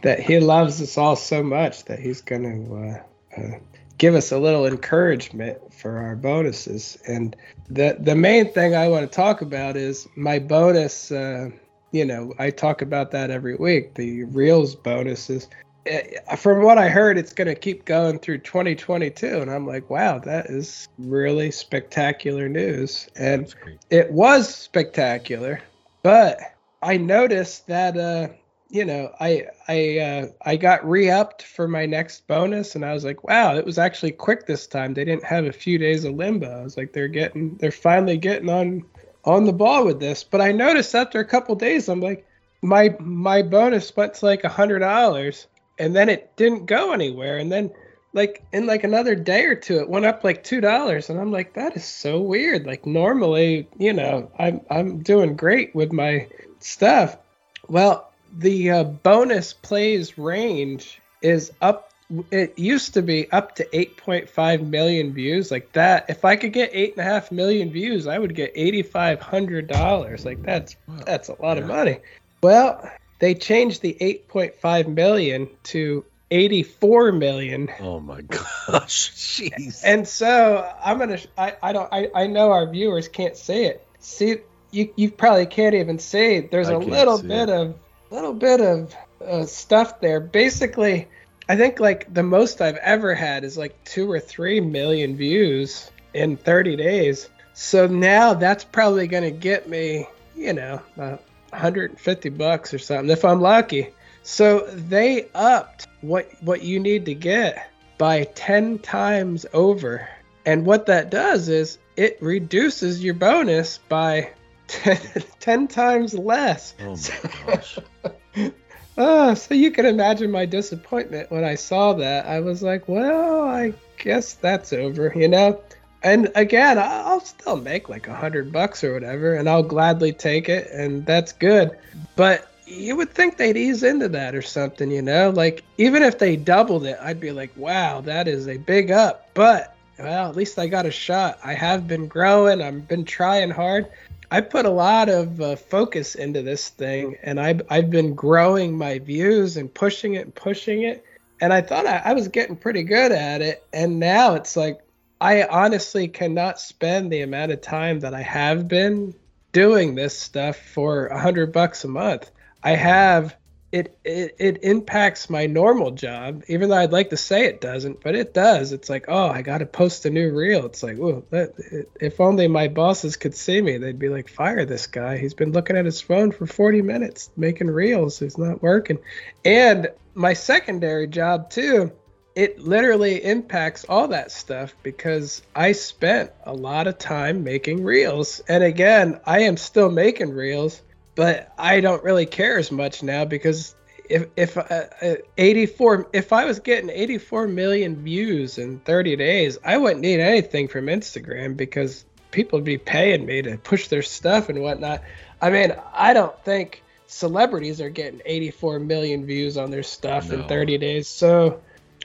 that he loves us all so much that he's going to uh, uh, give us a little encouragement for our bonuses. And the the main thing I want to talk about is my bonus. Uh, you know, I talk about that every week. The Reels bonuses. Uh, From what I heard, it's going to keep going through 2022, and I'm like, wow, that is really spectacular news. And it was spectacular, but I noticed that uh you know I I uh, I got re-upped for my next bonus, and I was like, wow, it was actually quick this time. They didn't have a few days of limbo. I was like, they're getting they're finally getting on on the ball with this. But I noticed after a couple days, I'm like, my my bonus went to like a hundred dollars, and then it didn't go anywhere, and then like in like another day or two it went up like two dollars. And i'm like that is so weird. Like normally you know i'm i'm doing great with my stuff. Well the uh, bonus plays range is up it used to be up to 8.5 million views. Like that if i could get eight and a half million views i would get $8500 like that's Wow. that's a lot of money. Well they changed the 8.5 million to 84 million Oh my gosh, jeez. and so I'm gonna. I, I don't. I, I know our viewers can't see it. See, you you probably can't even see. There's I a little bit it. of little bit of uh, stuff there. Basically, I think like the most I've ever had is like two or three million views in 30 days. So now that's probably gonna get me, you know, uh, 150 bucks or something if I'm lucky. So they upped what what you need to get by 10 times over. And what that does is it reduces your bonus by 10, 10 times less. Oh my gosh. Oh, so you can imagine my disappointment when I saw that. I was like, well, I guess that's over, you know? And again, I'll still make like a hundred bucks or whatever, and I'll gladly take it, and that's good. But you would think they'd ease into that or something, you know? Like, even if they doubled it, I'd be like, wow, that is a big up. But, well, at least I got a shot. I have been growing, I've been trying hard. I put a lot of uh, focus into this thing, and I've I've been growing my views and pushing it and pushing it, and I thought I, I was getting pretty good at it, and now it's like I honestly cannot spend the amount of time that I have been doing this stuff for a hundred bucks a month. I have it, it it impacts my normal job, even though I'd like to say it doesn't, but it does. It's like, oh, I got to post a new reel. It's like, oh, if only my bosses could see me, they'd be like, fire this guy. He's been looking at his phone for 40 minutes making reels. It's not working. And my secondary job too, it literally impacts all that stuff because I spent a lot of time making reels. And again, I am still making reels but I don't really care as much now because if if uh, uh, 84 if I was getting 84 million views in 30 days, I wouldn't need anything from Instagram because people would be paying me to push their stuff and whatnot. I mean, I don't think celebrities are getting 84 million views on their stuff no. in 30 days. So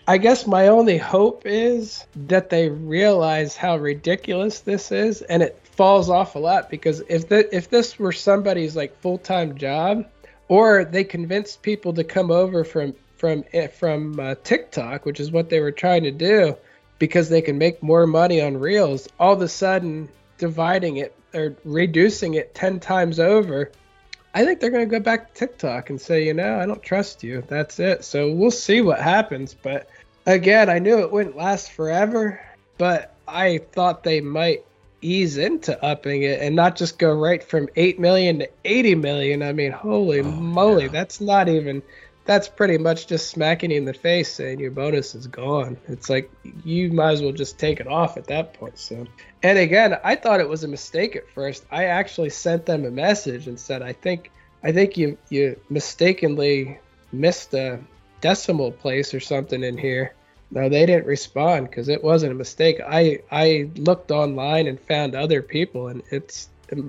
I guess my only hope is that they realize how ridiculous this is and it falls off a lot because if the, if this were somebody's like full-time job or they convinced people to come over from from eh, from uh, TikTok, which is what they were trying to do because they can make more money on Reels, all of a sudden dividing it or reducing it 10 times over I think they're going to go back to TikTok and say, you know, I don't trust you. That's it. So we'll see what happens. But again, I knew it wouldn't last forever, but I thought they might ease into upping it and not just go right from 8 million to 80 million. I mean, holy oh, moly, yeah. that's not even that's pretty much just smacking you in the face saying your bonus is gone. It's like you might as well just take it off at that point. So, and again, I thought it was a mistake at first. I actually sent them a message and said, "I think, I think you you mistakenly missed a decimal place or something in here." No, they didn't respond because it wasn't a mistake. I I looked online and found other people, and it's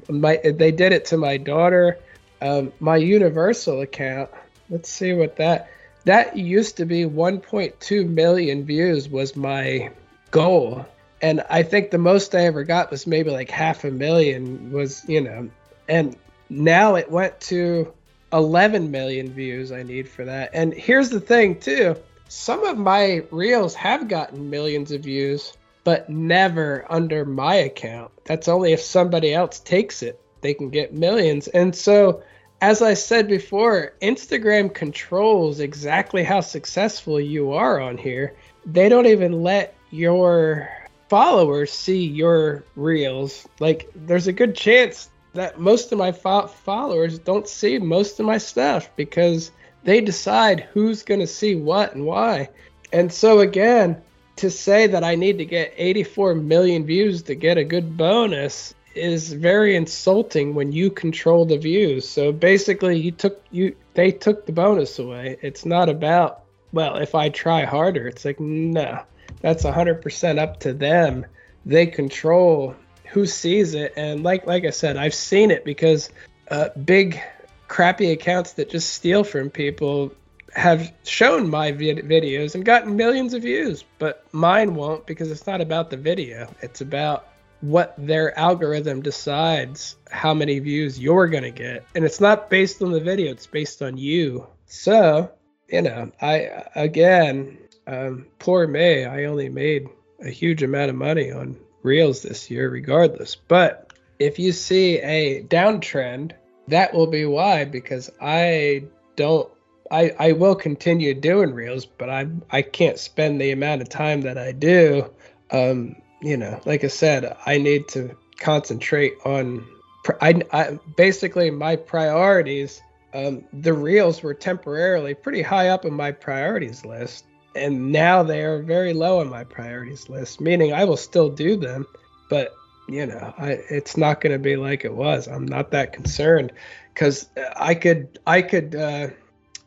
my they did it to my daughter, um, my Universal account Let's see what that that used to be 1.2 million views was my goal. And I think the most I ever got was maybe like half a million was, you know, and now it went to 11 million views I need for that. And here's the thing too. Some of my reels have gotten millions of views, but never under my account. That's only if somebody else takes it, they can get millions. And so as I said before, Instagram controls exactly how successful you are on here. They don't even let your followers see your reels. Like, there's a good chance that most of my fo- followers don't see most of my stuff because they decide who's going to see what and why. And so, again, to say that I need to get 84 million views to get a good bonus is very insulting when you control the views. So basically, you took you they took the bonus away. It's not about well, if I try harder, it's like no, that's 100% up to them. They control who sees it, and like like I said, I've seen it because uh, big crappy accounts that just steal from people have shown my vid- videos and gotten millions of views, but mine won't because it's not about the video. It's about what their algorithm decides how many views you're going to get. And it's not based on the video, it's based on you. So, you know, I, again, um, poor me, I only made a huge amount of money on Reels this year, regardless. But if you see a downtrend, that will be why, because I don't. I, I will continue doing reels, but I I can't spend the amount of time that I do um, you know, like I said, I need to concentrate on. I, I basically my priorities. Um, the reels were temporarily pretty high up on my priorities list, and now they are very low on my priorities list. Meaning, I will still do them, but you know, I, it's not going to be like it was. I'm not that concerned because I could, I could, uh,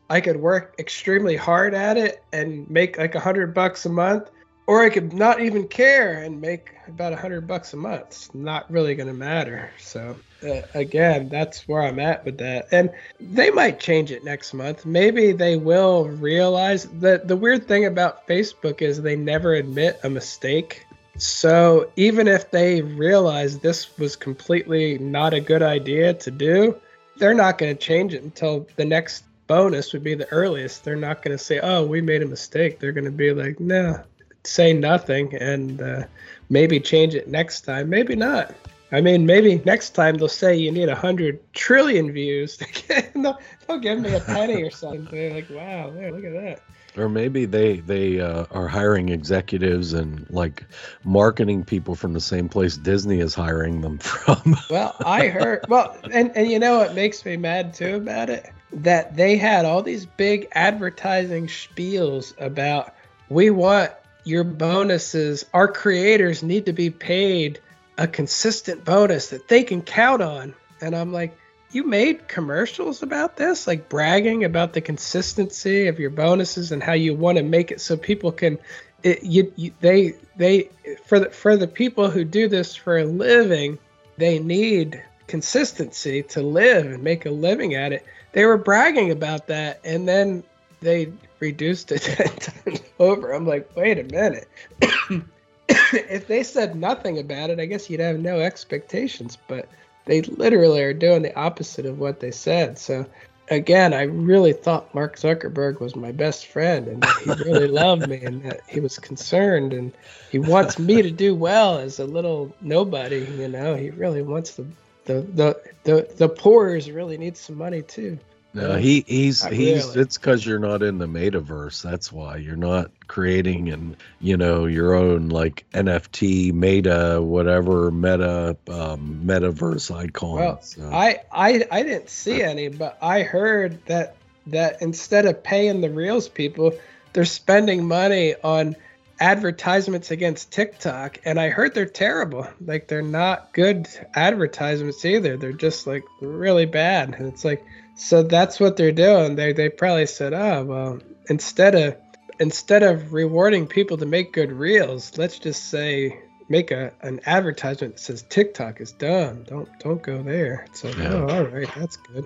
I could work extremely hard at it and make like a hundred bucks a month or I could not even care and make about a hundred bucks a month. It's not really going to matter. So uh, again, that's where I'm at with that. And they might change it next month. Maybe they will realize that the weird thing about Facebook is they never admit a mistake. So even if they realize this was completely not a good idea to do, they're not going to change it until the next bonus would be the earliest. They're not going to say, "Oh, we made a mistake." They're going to be like, "No, say nothing and uh, maybe change it next time. Maybe not. I mean, maybe next time they'll say you need a hundred trillion views. they'll, they'll give me a penny or something. They're like, wow, there, look at that. Or maybe they they uh, are hiring executives and like marketing people from the same place Disney is hiring them from. well, I heard. Well, and and you know what makes me mad too about it? That they had all these big advertising spiels about we want your bonuses, our creators need to be paid a consistent bonus that they can count on. And I'm like, you made commercials about this, like bragging about the consistency of your bonuses and how you want to make it so people can it, you, you, they they for the for the people who do this for a living, they need consistency to live and make a living at it. They were bragging about that, and then they reduced it ten times over. I'm like, wait a minute. if they said nothing about it, I guess you'd have no expectations. But they literally are doing the opposite of what they said. So again, I really thought Mark Zuckerberg was my best friend and that he really loved me and that he was concerned and he wants me to do well as a little nobody, you know. He really wants the the the the, the poorers really need some money too. No, he he's not he's really. it's because you're not in the metaverse. That's why you're not creating and you know your own like NFT meta whatever meta um, metaverse icon. Well, so. I I I didn't see any, but I heard that that instead of paying the reels people, they're spending money on advertisements against TikTok, and I heard they're terrible. Like they're not good advertisements either. They're just like really bad, and it's like so that's what they're doing. They they probably said, oh well, instead of instead of rewarding people to make good reels, let's just say make a an advertisement that says TikTok is dumb. Don't don't go there. So yeah. oh, all right, that's good.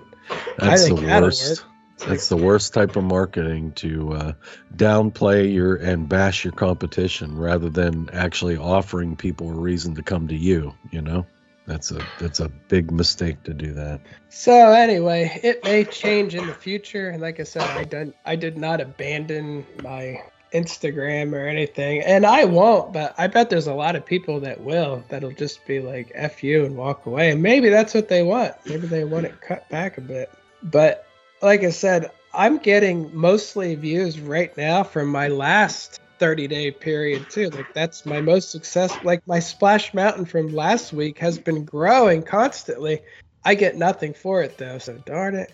That's the worst. That's the worst type of marketing to uh, downplay your and bash your competition rather than actually offering people a reason to come to you. You know. That's a that's a big mistake to do that. So anyway, it may change in the future, and like I said, I done I did not abandon my Instagram or anything, and I won't. But I bet there's a lot of people that will. That'll just be like "f you" and walk away. And maybe that's what they want. Maybe they want it cut back a bit. But like I said, I'm getting mostly views right now from my last 30 day period too. Like that's my most successful. Like my Splash Mountain from last week has been growing constantly. I get nothing for it though, so darn it.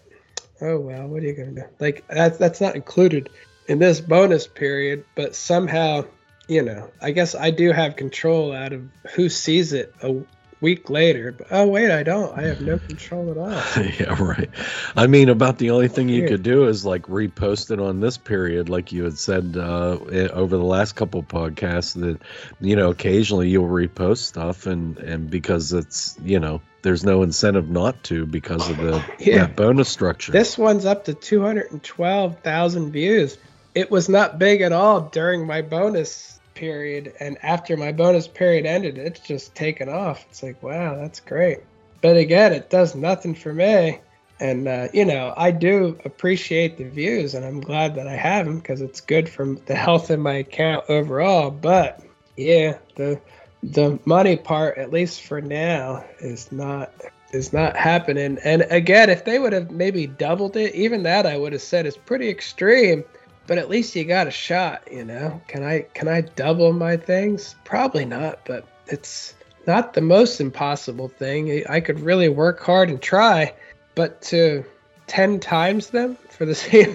Oh well, what are you gonna do? Like that's that's not included in this bonus period, but somehow, you know, I guess I do have control out of who sees it a week later. But, oh wait, I don't. I have no control at all. yeah, right. I mean, about the only thing you could do is like repost it on this period, like you had said uh, over the last couple podcasts. That you know, occasionally you'll repost stuff, and and because it's you know there's no incentive not to because of the yeah. bonus structure. This one's up to 212,000 views. It was not big at all during my bonus period, and after my bonus period ended, it's just taken off. It's like, wow, that's great. But again, it does nothing for me. And, uh, you know, I do appreciate the views, and I'm glad that I have them because it's good for the health of my account overall. But yeah, the the money part, at least for now, is not is not happening. And again, if they would have maybe doubled it, even that I would have said is pretty extreme but at least you got a shot, you know. Can I can I double my things? Probably not, but it's not the most impossible thing. I could really work hard and try, but to 10 times them for the same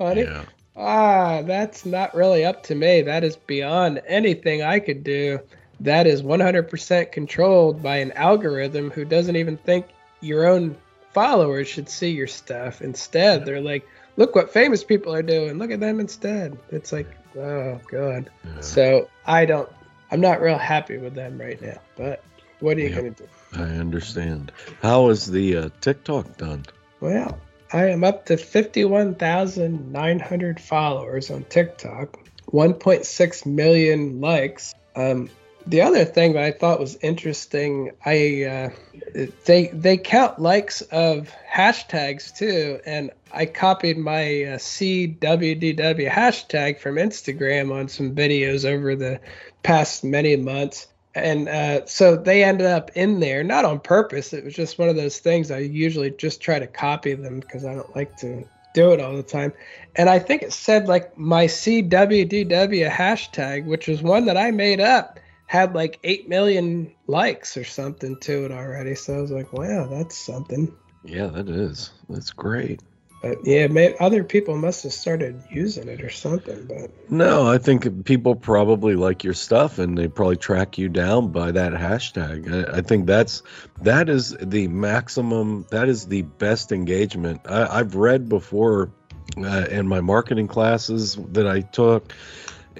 money? Yeah. Ah, that's not really up to me. That is beyond anything I could do. That is 100% controlled by an algorithm who doesn't even think your own followers should see your stuff. Instead, they're like, look what famous people are doing. Look at them instead. It's like, oh god. Yeah. So I don't. I'm not real happy with them right now. But what are you yep. gonna do? I understand. How is the uh, TikTok done? Well, I am up to 51,900 followers on TikTok, 1.6 million likes. Um, the other thing that I thought was interesting, I uh, they they count likes of hashtags too, and I copied my uh, See WDW hashtag from Instagram on some videos over the past many months, and uh, so they ended up in there, not on purpose. It was just one of those things. I usually just try to copy them because I don't like to do it all the time. And I think it said like my See WDW hashtag, which was one that I made up had like 8 million likes or something to it already. So I was like, wow, that's something. Yeah, that is. That's great. But yeah, may, other people must have started using it or something. But no, I think people probably like your stuff and they probably track you down by that hashtag. I, I think that's that is the maximum. That is the best engagement. I, I've read before uh, in my marketing classes that I took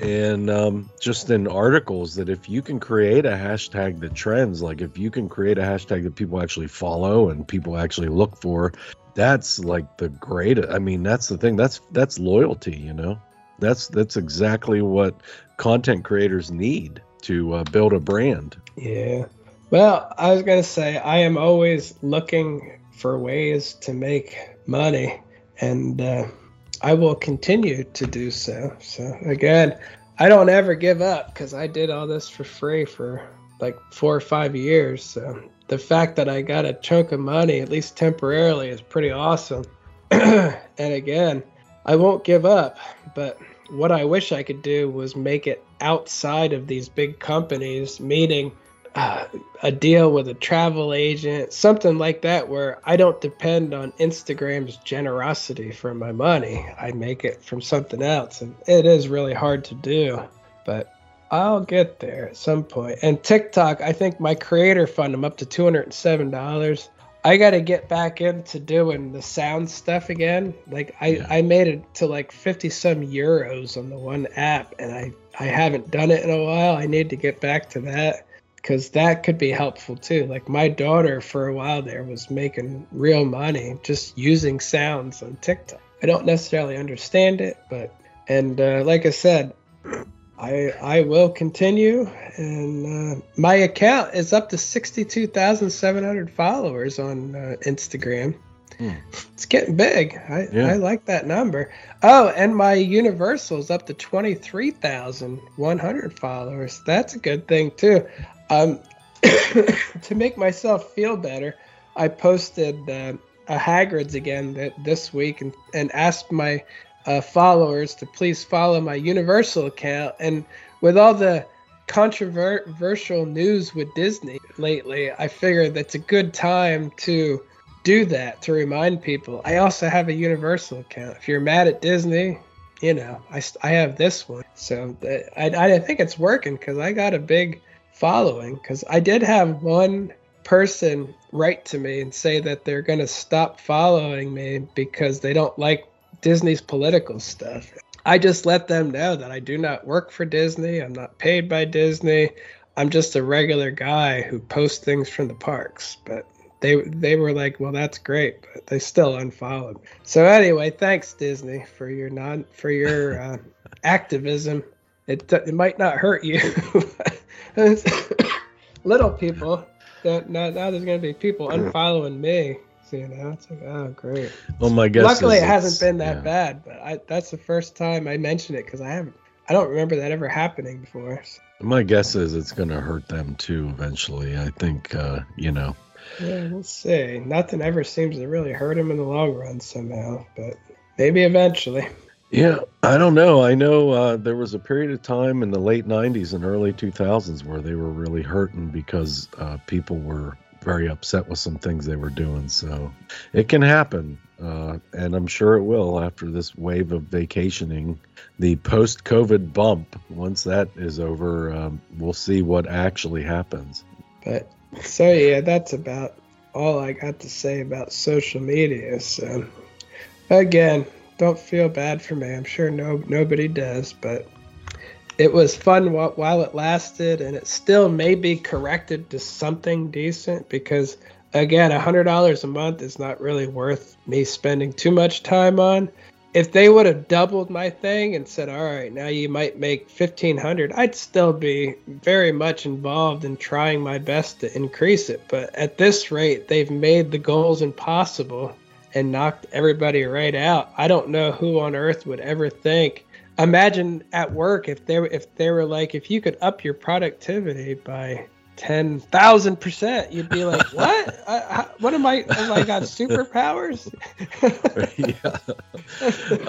and um, just in articles that if you can create a hashtag that trends, like if you can create a hashtag that people actually follow and people actually look for, that's like the greatest. I mean, that's the thing. That's that's loyalty. You know, that's that's exactly what content creators need to uh, build a brand. Yeah. Well, I was gonna say I am always looking for ways to make money, and uh, I will continue to do so. So again, I don't ever give up because I did all this for free for like four or five years. So the fact that I got a chunk of money, at least temporarily, is pretty awesome. and again, I won't give up. But what I wish I could do was make it outside of these big companies, meaning uh, a deal with a travel agent, something like that, where I don't depend on Instagram's generosity for my money. I make it from something else, and it is really hard to do, but I'll get there at some point. And TikTok, I think my creator fund, I'm up to $207. I got to get back into doing the sound stuff again. Like I, yeah. I made it to like 50 some euros on the one app, and I, I haven't done it in a while. I need to get back to that because that could be helpful too. Like my daughter for a while there was making real money just using sounds on TikTok. I don't necessarily understand it, but and uh, like I said, I I will continue, and uh, my account is up to sixty two thousand seven hundred followers on uh, Instagram. Hmm. It's getting big. I, yeah. I like that number. Oh, and my Universal is up to twenty three thousand one hundred followers. That's a good thing too. Um, to make myself feel better, I posted uh, a Hagrid's again this week and, and asked my uh, followers to please follow my Universal account. And with all the controversial news with Disney lately, I figured that's a good time to do that to remind people. I also have a Universal account. If you're mad at Disney, you know, I, I have this one. So I, I think it's working because I got a big following because I did have one person write to me and say that they're going to stop following me because they don't like Disney's political stuff. I just let them know that I do not work for Disney. I'm not paid by Disney. I'm just a regular guy who posts things from the parks. But they they were like, "Well, that's great," but they still unfollowed. So anyway, thanks Disney for your non for your uh, activism. It it might not hurt you. little people. That now, now there's gonna be people unfollowing me. So, you know, it's like, oh, great. Well, my guess. Luckily, it hasn't been that yeah. bad, but I, that's the first time I mentioned it because I haven't. I don't remember that ever happening before. So. My guess is it's gonna hurt them too eventually. I think, uh, you know. Yeah, we'll see. Nothing ever seems to really hurt them in the long run somehow, but maybe eventually. Yeah, I don't know. I know uh, there was a period of time in the late 90s and early 2000s where they were really hurting because uh, people were very upset with some things they were doing. So it can happen. Uh, and I'm sure it will after this wave of vacationing. The post COVID bump, once that is over, um, we'll see what actually happens. But so, yeah, that's about all I got to say about social media. So, again, don't feel bad for me. I'm sure no nobody does, but it was fun while, while it lasted, and it still may be corrected to something decent because again, hundred dollars a month is not really worth me spending too much time on. If they would have doubled my thing and said, "All right, now you might make fifteen hundred, I'd still be very much involved in trying my best to increase it. But at this rate, they've made the goals impossible and knocked everybody right out. I don't know who on earth would ever think. Imagine at work if they if they were like if you could up your productivity by ten thousand percent, you'd be like, "What? I, what am I? Have I got superpowers?" yeah.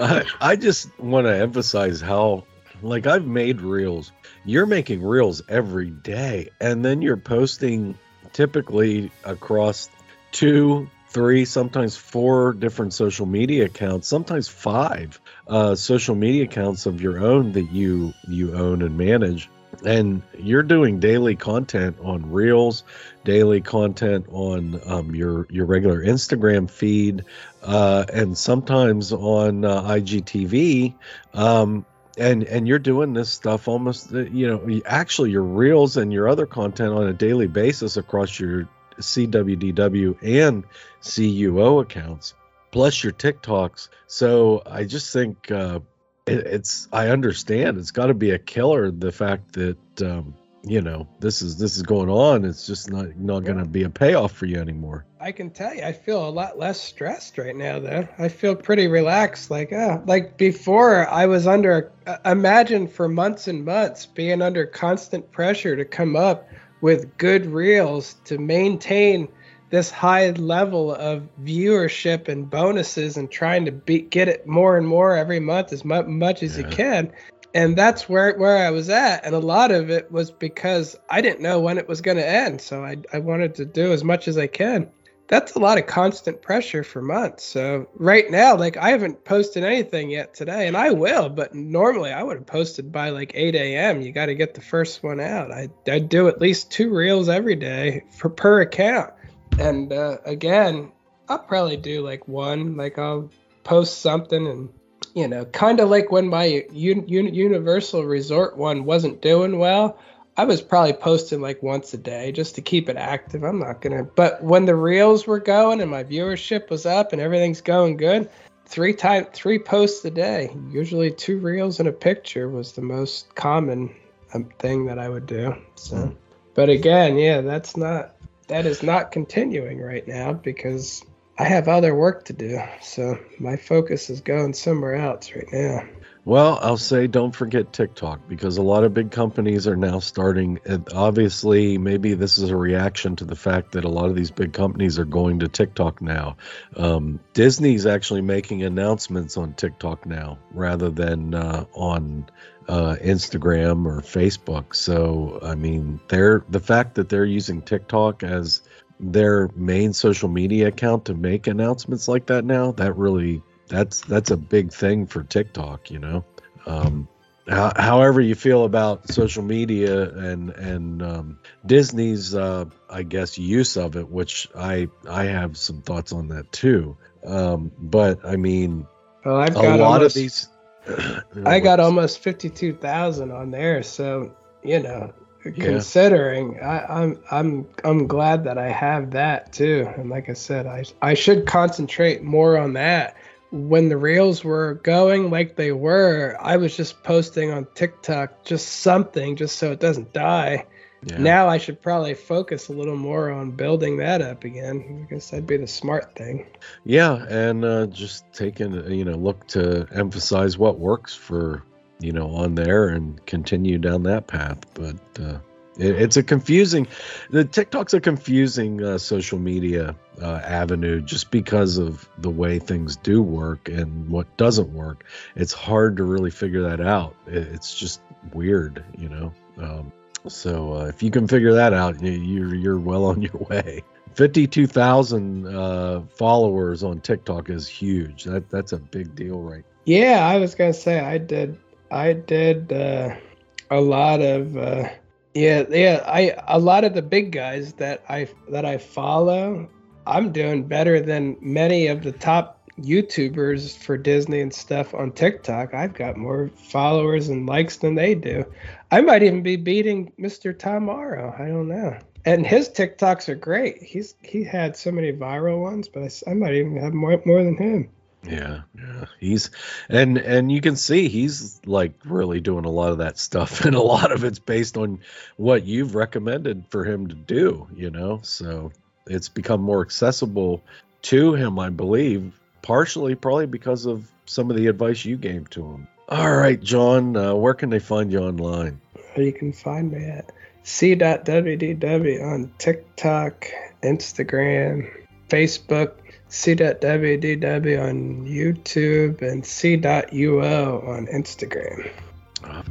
I, I just want to emphasize how, like, I've made reels. You're making reels every day, and then you're posting typically across two three, sometimes four different social media accounts, sometimes five uh, social media accounts of your own that you you own and manage. And you're doing daily content on Reels, daily content on um, your your regular Instagram feed, uh, and sometimes on uh, IGTV. Um, and and you're doing this stuff almost uh, you know actually your reels and your other content on a daily basis across your See WDW and See UO accounts, plus your TikToks. So I just think uh, it, it's I understand it's got to be a killer the fact that um, you know this is this is going on. It's just not not going to be a payoff for you anymore. I can tell you, I feel a lot less stressed right now. Though I feel pretty relaxed. Like uh, like before, I was under. Uh, imagine for months and months being under constant pressure to come up with good reels to maintain this high level of viewership and bonuses and trying to be, get it more and more every month as mu- much as yeah. you can. And that's where where I was at. And a lot of it was because I didn't know when it was going to end. So I I wanted to do as much as I can that's a lot of constant pressure for months. So right now, like I haven't posted anything yet today, and I will, but normally I would have posted by like 8 a.m. You got to get the first one out. I I do at least two reels every day for per account, and uh, again, I'll probably do like one. Like I'll post something and you know, kind of like when my un- un- Universal Resort one wasn't doing well. I was probably posting like once a day just to keep it active. I'm not gonna, but when the reels were going and my viewership was up and everything's going good, three time three posts a day. Usually two reels and a picture was the most common um, thing that I would do. So, but again, yeah, that's not that is not continuing right now because I have other work to do. So my focus is going somewhere else right now. Well, I'll say don't forget TikTok because a lot of big companies are now starting. Obviously, maybe this is a reaction to the fact that a lot of these big companies are going to TikTok now. Um, Disney's actually making announcements on TikTok now rather than uh, on uh, Instagram or Facebook. So, I mean, they're the fact that they're using TikTok as their main social media account to make announcements like that now, that really that's that's a big thing for TikTok, you know. Um, how, however you feel about social media and and um, Disney's, uh, I guess, use of it, which I I have some thoughts on that too. Um, but I mean, well, I've a lot almost, of these. I got almost fifty-two thousand on there, so you know, considering yeah. I, I'm I'm I'm glad that I have that too. And like I said, I I should concentrate more on that when the reels were going like they were, I was just posting on TikTok just something just so it doesn't die. Yeah. Now I should probably focus a little more on building that up again. I guess that'd be the smart thing. Yeah, and uh, just taking you know look to emphasize what works for you know on there and continue down that path. But uh, it, it's a confusing. The TikTok's a confusing uh, social media uh, avenue just because of the way things do work and what doesn't work. It's hard to really figure that out. It, it's just weird, you know. Um, so uh, if you can figure that out, you're you're well on your way. Fifty-two thousand uh, followers on TikTok is huge. That that's a big deal, right? Yeah, I was gonna say I did. I did uh, a lot of uh, yeah, yeah. I a lot of the big guys that I that I follow, I'm doing better than many of the top YouTubers for Disney and stuff on TikTok. I've got more followers and likes than they do. I might even be beating Mr. Tom Morrow. I don't know. And his TikToks are great. He's he had so many viral ones, but I, I might even have more more than him. Yeah, yeah. He's and and you can see he's like really doing a lot of that stuff and a lot of it's based on what you've recommended for him to do, you know. So it's become more accessible to him, I believe, partially probably because of some of the advice you gave to him. All right, John, uh, where can they find you online? You can find me at see.wdw on TikTok, Instagram, Facebook, see.wdw on YouTube and see.uo on Instagram.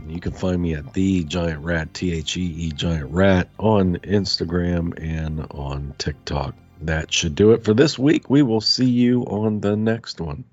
You can find me at the Giant Rat, T H E E Giant Rat, on Instagram and on TikTok. That should do it for this week. We will see you on the next one.